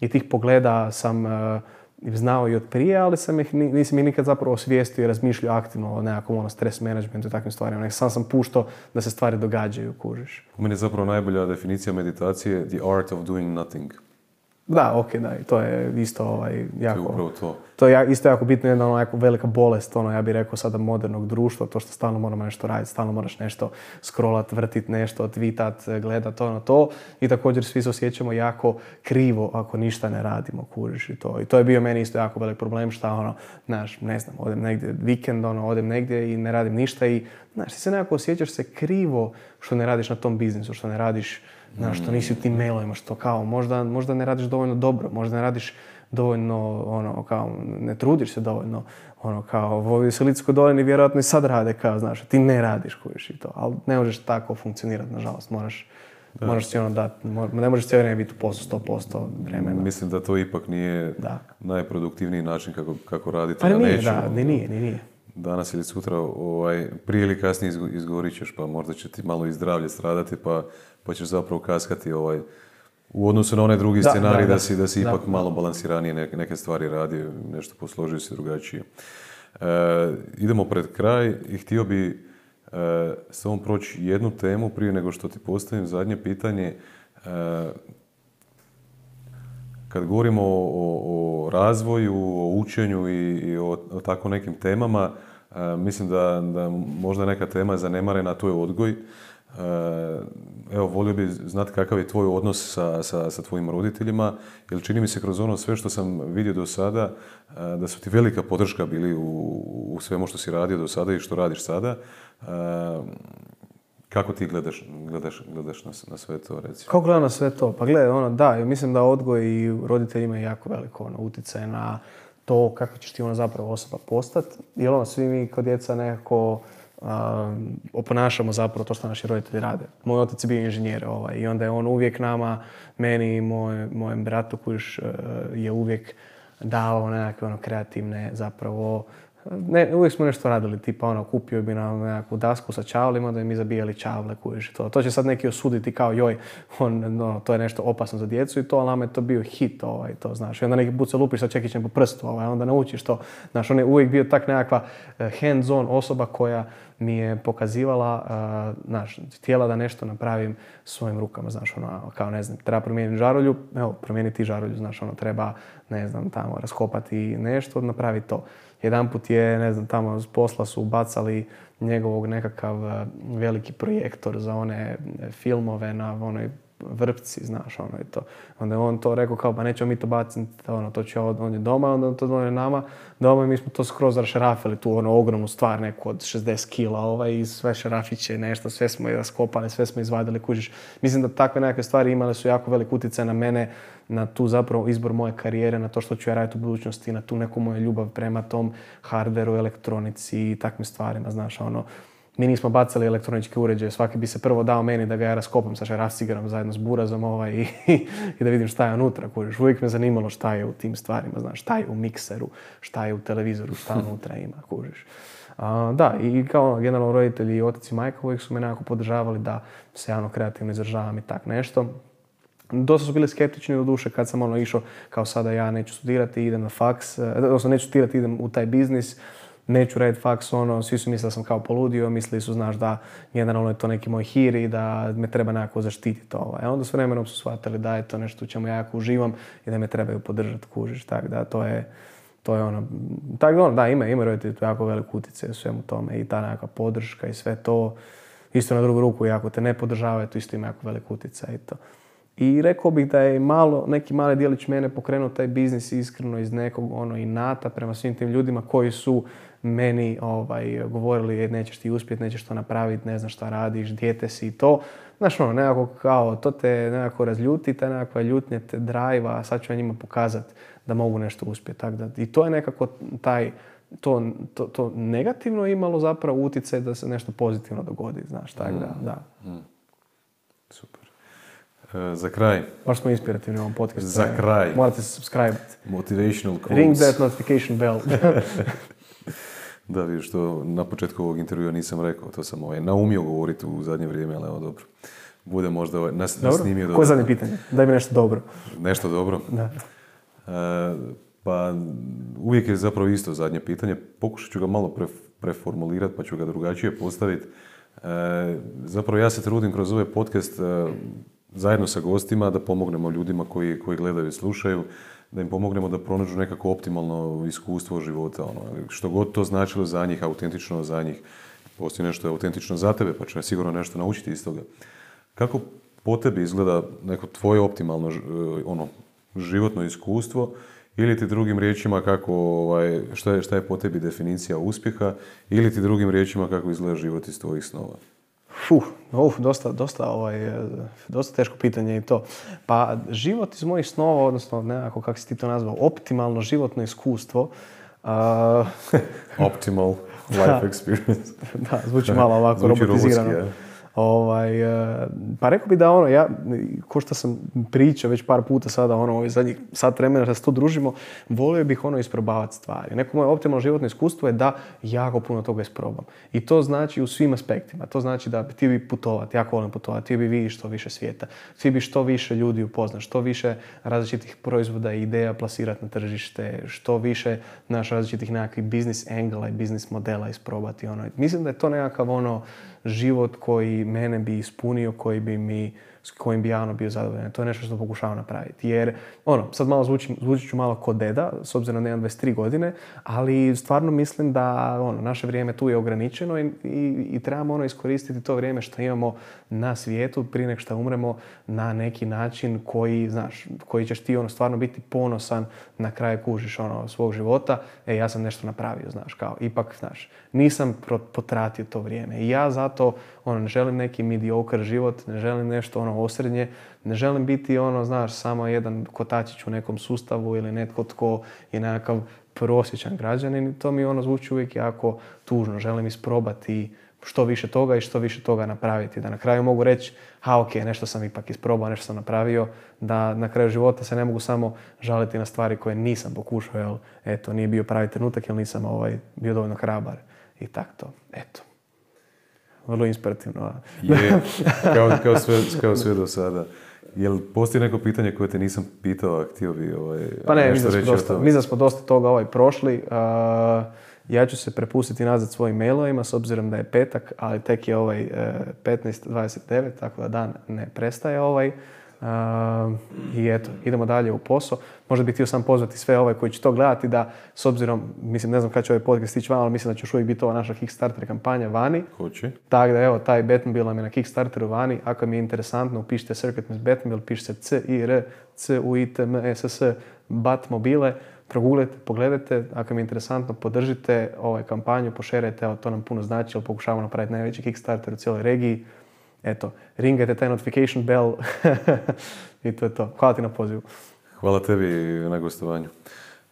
i tih pogleda sam uh, znao i od prije, ali sam ih, nisam ih nikad zapravo osvijestio i razmišljao aktivno o nekakvom ono, stres managementu i takvim stvarima. Nek sam sam puštao da se stvari događaju, kužiš. U meni je zapravo najbolja definicija meditacije the art of doing nothing. Da, ok, da, i to je isto ovaj, jako... To je to. To je isto jako bitno, jedna ono, jako velika bolest, ono, ja bih rekao sada modernog društva, to što stalno moramo nešto raditi, stalno moraš nešto scrollat, vrtit nešto, tweetat, gledat, ono to. I također svi se osjećamo jako krivo ako ništa ne radimo, kuriš i to. I to je bio meni isto jako velik problem, šta ono, znaš, ne znam, odem negdje vikend, ono, odem negdje i ne radim ništa i, znaš, ti se nekako osjećaš se krivo što ne radiš na tom biznisu, što ne radiš Znaš, što nisi u tim mailovima, što kao možda, možda ne radiš dovoljno dobro, možda ne radiš dovoljno, ono, kao, ne trudiš se dovoljno, ono, kao, ovi u dolini vjerojatno i sad rade, kao, znaš, ti ne radiš, kojiš i to, ali ne možeš tako funkcionirati, nažalost, moraš, da. moraš si ono dati, ne možeš cijelo vrijeme biti u poslu 100% vremena. Mislim da to ipak nije da. najproduktivniji način kako, kako raditi. Pa nije, da, ni nije, ni nije. Danas ili sutra, ovaj, prije ili kasnije izgorit ćeš, pa možda će ti malo i zdravlje stradati, pa pa ćeš zapravo kaskati ovaj, u odnosu na onaj drugi scenarij da, si, da si ipak malo balansiranije neke, neke stvari radio, nešto posložio si drugačije. E, idemo pred kraj i htio bi e, s ovom proći jednu temu prije nego što ti postavim zadnje pitanje. E, kad govorimo o, o, razvoju, o učenju i, i o, o, tako nekim temama, e, mislim da, da možda neka tema je zanemarena, to je odgoj. Eh, evo, volio bi znati kakav je tvoj odnos sa, sa, sa tvojim roditeljima, jer čini mi se kroz ono sve što sam vidio do sada, eh, da su ti velika podrška bili u, u svemu što si radio do sada i što radiš sada. Eh, kako ti gledaš, gledaš, gledaš na, na sve to, recimo? Kako gledam na sve to? Pa gledaj, ono, da, mislim da odgoj i roditelji imaju jako veliko ono, utjecaj na to kako ćeš ti ono zapravo osoba postati. Jer ono, svi mi kod djeca nekako oponašamo zapravo to što naši roditelji rade. Moj otac je bio inženjer ovaj, i onda je on uvijek nama, meni i moj, mojem bratu koji e, je uvijek dao nekakve ono kreativne zapravo ne, uvijek smo nešto radili, tipa ono, kupio bi nam nekakvu dasku sa čavlima da mi zabijali čavle, kužiš to. To će sad neki osuditi kao joj, on, no, to je nešto opasno za djecu i to, ali nama je to bio hit, ovaj, to znaš. I onda neki put se lupiš sa čekićem po prstu, ovaj, onda naučiš to. Znaš, on je uvijek bio tak nekakva eh, hands-on osoba koja mi je pokazivala, uh, znaš, htjela da nešto napravim svojim rukama, znaš, ono, kao ne znam, treba promijeniti žarulju, evo, promijeniti žarulju, znaš, ono, treba, ne znam, tamo, raskopati nešto, napraviti to. Jedan put je, ne znam, tamo s posla su ubacali njegovog nekakav e, veliki projektor za one e, filmove na onoj vrpci, znaš, ono je to. Onda je on to rekao kao, pa nećemo mi to baciti, ono, to će on je doma, onda to on je nama doma i mi smo to skroz rašerafili, tu ono ogromnu stvar, neku od 60 kila, ovaj, i sve šarafiće, nešto, sve smo i raskopali, sve smo izvadili, kužiš. Mislim da takve nekakve stvari imale su jako velik utjecaj na mene, na tu zapravo izbor moje karijere, na to što ću ja raditi u budućnosti, na tu neku moju ljubav prema tom hardveru, elektronici i takvim stvarima, znaš, ono, mi nismo bacali elektroničke uređaje, svaki bi se prvo dao meni da ga ja raskopam sa šarafcigerom zajedno s burazom ovaj, i, *laughs* i, da vidim šta je unutra, kužiš. Uvijek me zanimalo šta je u tim stvarima, znaš, šta je u mikseru, šta je u televizoru, šta *laughs* unutra ima, kužiš. da, i kao generalno roditelji i otac i majka uvijek su me nekako podržavali da se javno kreativno izražavam i tak nešto. Dosta su bili skeptični do duše kad sam ono išao kao sada ja neću studirati, idem na faks, e, odnosno neću studirati, idem u taj biznis neću raditi faks, ono, svi su mislili da sam kao poludio, mislili su, znaš, da generalno je to neki moj hir i da me treba nekako zaštititi. Ovaj. A onda s vremenom su shvatili da je to nešto u čemu ja jako uživam i da me trebaju podržati, kužiš, tako da to je, to je ono, tako da ono, da, ima, ima roditelji tu jako veliku utjecaj u svemu tome i ta nekakva podrška i sve to. Isto na drugu ruku, i ako te ne podržavaju, to isto ima jako veliku utjecaj i to. I rekao bih da je malo, neki mali dijelić mene pokrenuo taj biznis iskreno iz nekog ono inata prema svim tim ljudima koji su meni ovaj, govorili e, nećeš ti uspjeti, nećeš to napraviti, ne znaš šta radiš, dijete si i to. Znaš ono, nekako kao, to te nekako razljuti, ta nekakva ljutnje te drajva, sad ću ja njima pokazati da mogu nešto uspjeti. Tak da, I to je nekako taj, to, to, to negativno imalo zapravo utjecaj da se nešto pozitivno dogodi, znaš, tako da, mm. da. Mm. Super. E, za kraj. Baš smo inspirativni u ovom podcastu. Za kraj. Morate se subscribe. Motivational quotes. Ring that notification bell. *laughs* Da, vidiš, to na početku ovog intervjua nisam rekao, to sam ovaj, naumio govoriti u zadnje vrijeme, ali evo dobro. Bude možda ovaj, nas, dobro? snimio dobro. Koje zadnje pitanje? Daj mi nešto dobro. Nešto dobro? Da. Uh, Pa uvijek je zapravo isto zadnje pitanje. Pokušat ću ga malo preformulirati pa ću ga drugačije postaviti. E, zapravo ja se trudim kroz ovaj podcast e, zajedno sa gostima da pomognemo ljudima koji, koji gledaju i slušaju, da im pomognemo da pronađu nekako optimalno iskustvo života. Ono, što god to značilo za njih, autentično za njih. Postoji nešto autentično za tebe, pa će sigurno nešto naučiti iz toga. Kako po tebi izgleda neko tvoje optimalno e, ono, životno iskustvo ili ti drugim riječima kako, ovaj, šta, je, šta je po tebi definicija uspjeha ili ti drugim riječima kako izgleda život iz tvojih snova? Fuh, uf, dosta, dosta, ovaj, e, dosta teško pitanje i to. Pa život iz mojih snova, odnosno nekako kako si ti to nazvao, optimalno životno iskustvo. Uh, Optimal *laughs* life experience. da, zvuči malo ovako robotizirano. Ovaj, e, pa rekao bi da ono, ja, ko što sam pričao već par puta sada, ono, ovaj zadnjih sat vremena da se tu družimo, volio bih ono isprobavati stvari. Neko moje optimalno životno iskustvo je da jako puno toga isprobam. I to znači u svim aspektima. To znači da ti bi putovati, jako volim putovati, ti bi vidiš što više svijeta, ti bi što više ljudi upoznaš, što više različitih proizvoda i ideja plasirati na tržište, što više naš različitih nekakvih biznis angela i biznis modela isprobati. Ono. Mislim da je to nekakav ono, život koji mene bi ispunio, koji bi mi s kojim bi ja ono bio zadovoljan. To je nešto što pokušavam napraviti. Jer, ono, sad malo zvuči, zvuči ću malo kod deda, s obzirom da imam 23 godine, ali stvarno mislim da ono, naše vrijeme tu je ograničeno i, i, i trebamo ono iskoristiti to vrijeme što imamo na svijetu prije nek što umremo na neki način koji, znaš, koji ćeš ti ono stvarno biti ponosan na kraju kužiš ono svog života. E, ja sam nešto napravio, znaš, kao, ipak, znaš, nisam potratio to vrijeme. I ja zato, ono, ne želim neki mediocre život, ne želim nešto ono osrednje. Ne želim biti ono, znaš, samo jedan kotačić u nekom sustavu ili netko tko je nekakav prosječan građanin. To mi ono zvuči uvijek jako tužno. Želim isprobati što više toga i što više toga napraviti. Da na kraju mogu reći, ha ok, nešto sam ipak isprobao, nešto sam napravio, da na kraju života se ne mogu samo žaliti na stvari koje nisam pokušao, jel, eto, nije bio pravi trenutak, jer nisam ovaj, bio dovoljno hrabar. I tako to, eto vrlo inspirativno. Je, kao, kao, sve, kao sve do sada. Jel postoji neko pitanje koje te nisam pitao, a htio bi ovaj, Pa ne, mislim da, dosta, da smo dosta toga ovaj prošli. ja ću se prepustiti nazad svojim mailovima s obzirom da je petak, ali tek je ovaj 15.29, tako da dan ne prestaje ovaj. I eto, idemo dalje u posao. Možda bih htio sam pozvati sve ove koji će to gledati da, s obzirom, mislim, ne znam kada će ovaj podcast stići van, ali mislim da će još uvijek biti ova naša Kickstarter kampanja vani. Hoće. Tako da, evo, taj Batmobile nam je na Kickstarteru vani. Ako mi je interesantno, upišite Circuit Miss Batmobile, pišite C, I, R, C, U, I, T, M, e, S, S, Batmobile. Progooglajte, pogledajte, ako mi je interesantno, podržite ovaj kampanju, pošerajte, evo, to nam puno znači, jer pokušavamo napraviti najveći Kickstarter u cijeloj regiji eto, ringajte taj notification bell *laughs* i to je to. Hvala ti na pozivu. Hvala tebi na gostovanju.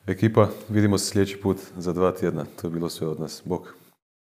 Ekipa, vidimo se sljedeći put za dva tjedna. To je bilo sve od nas. Bok.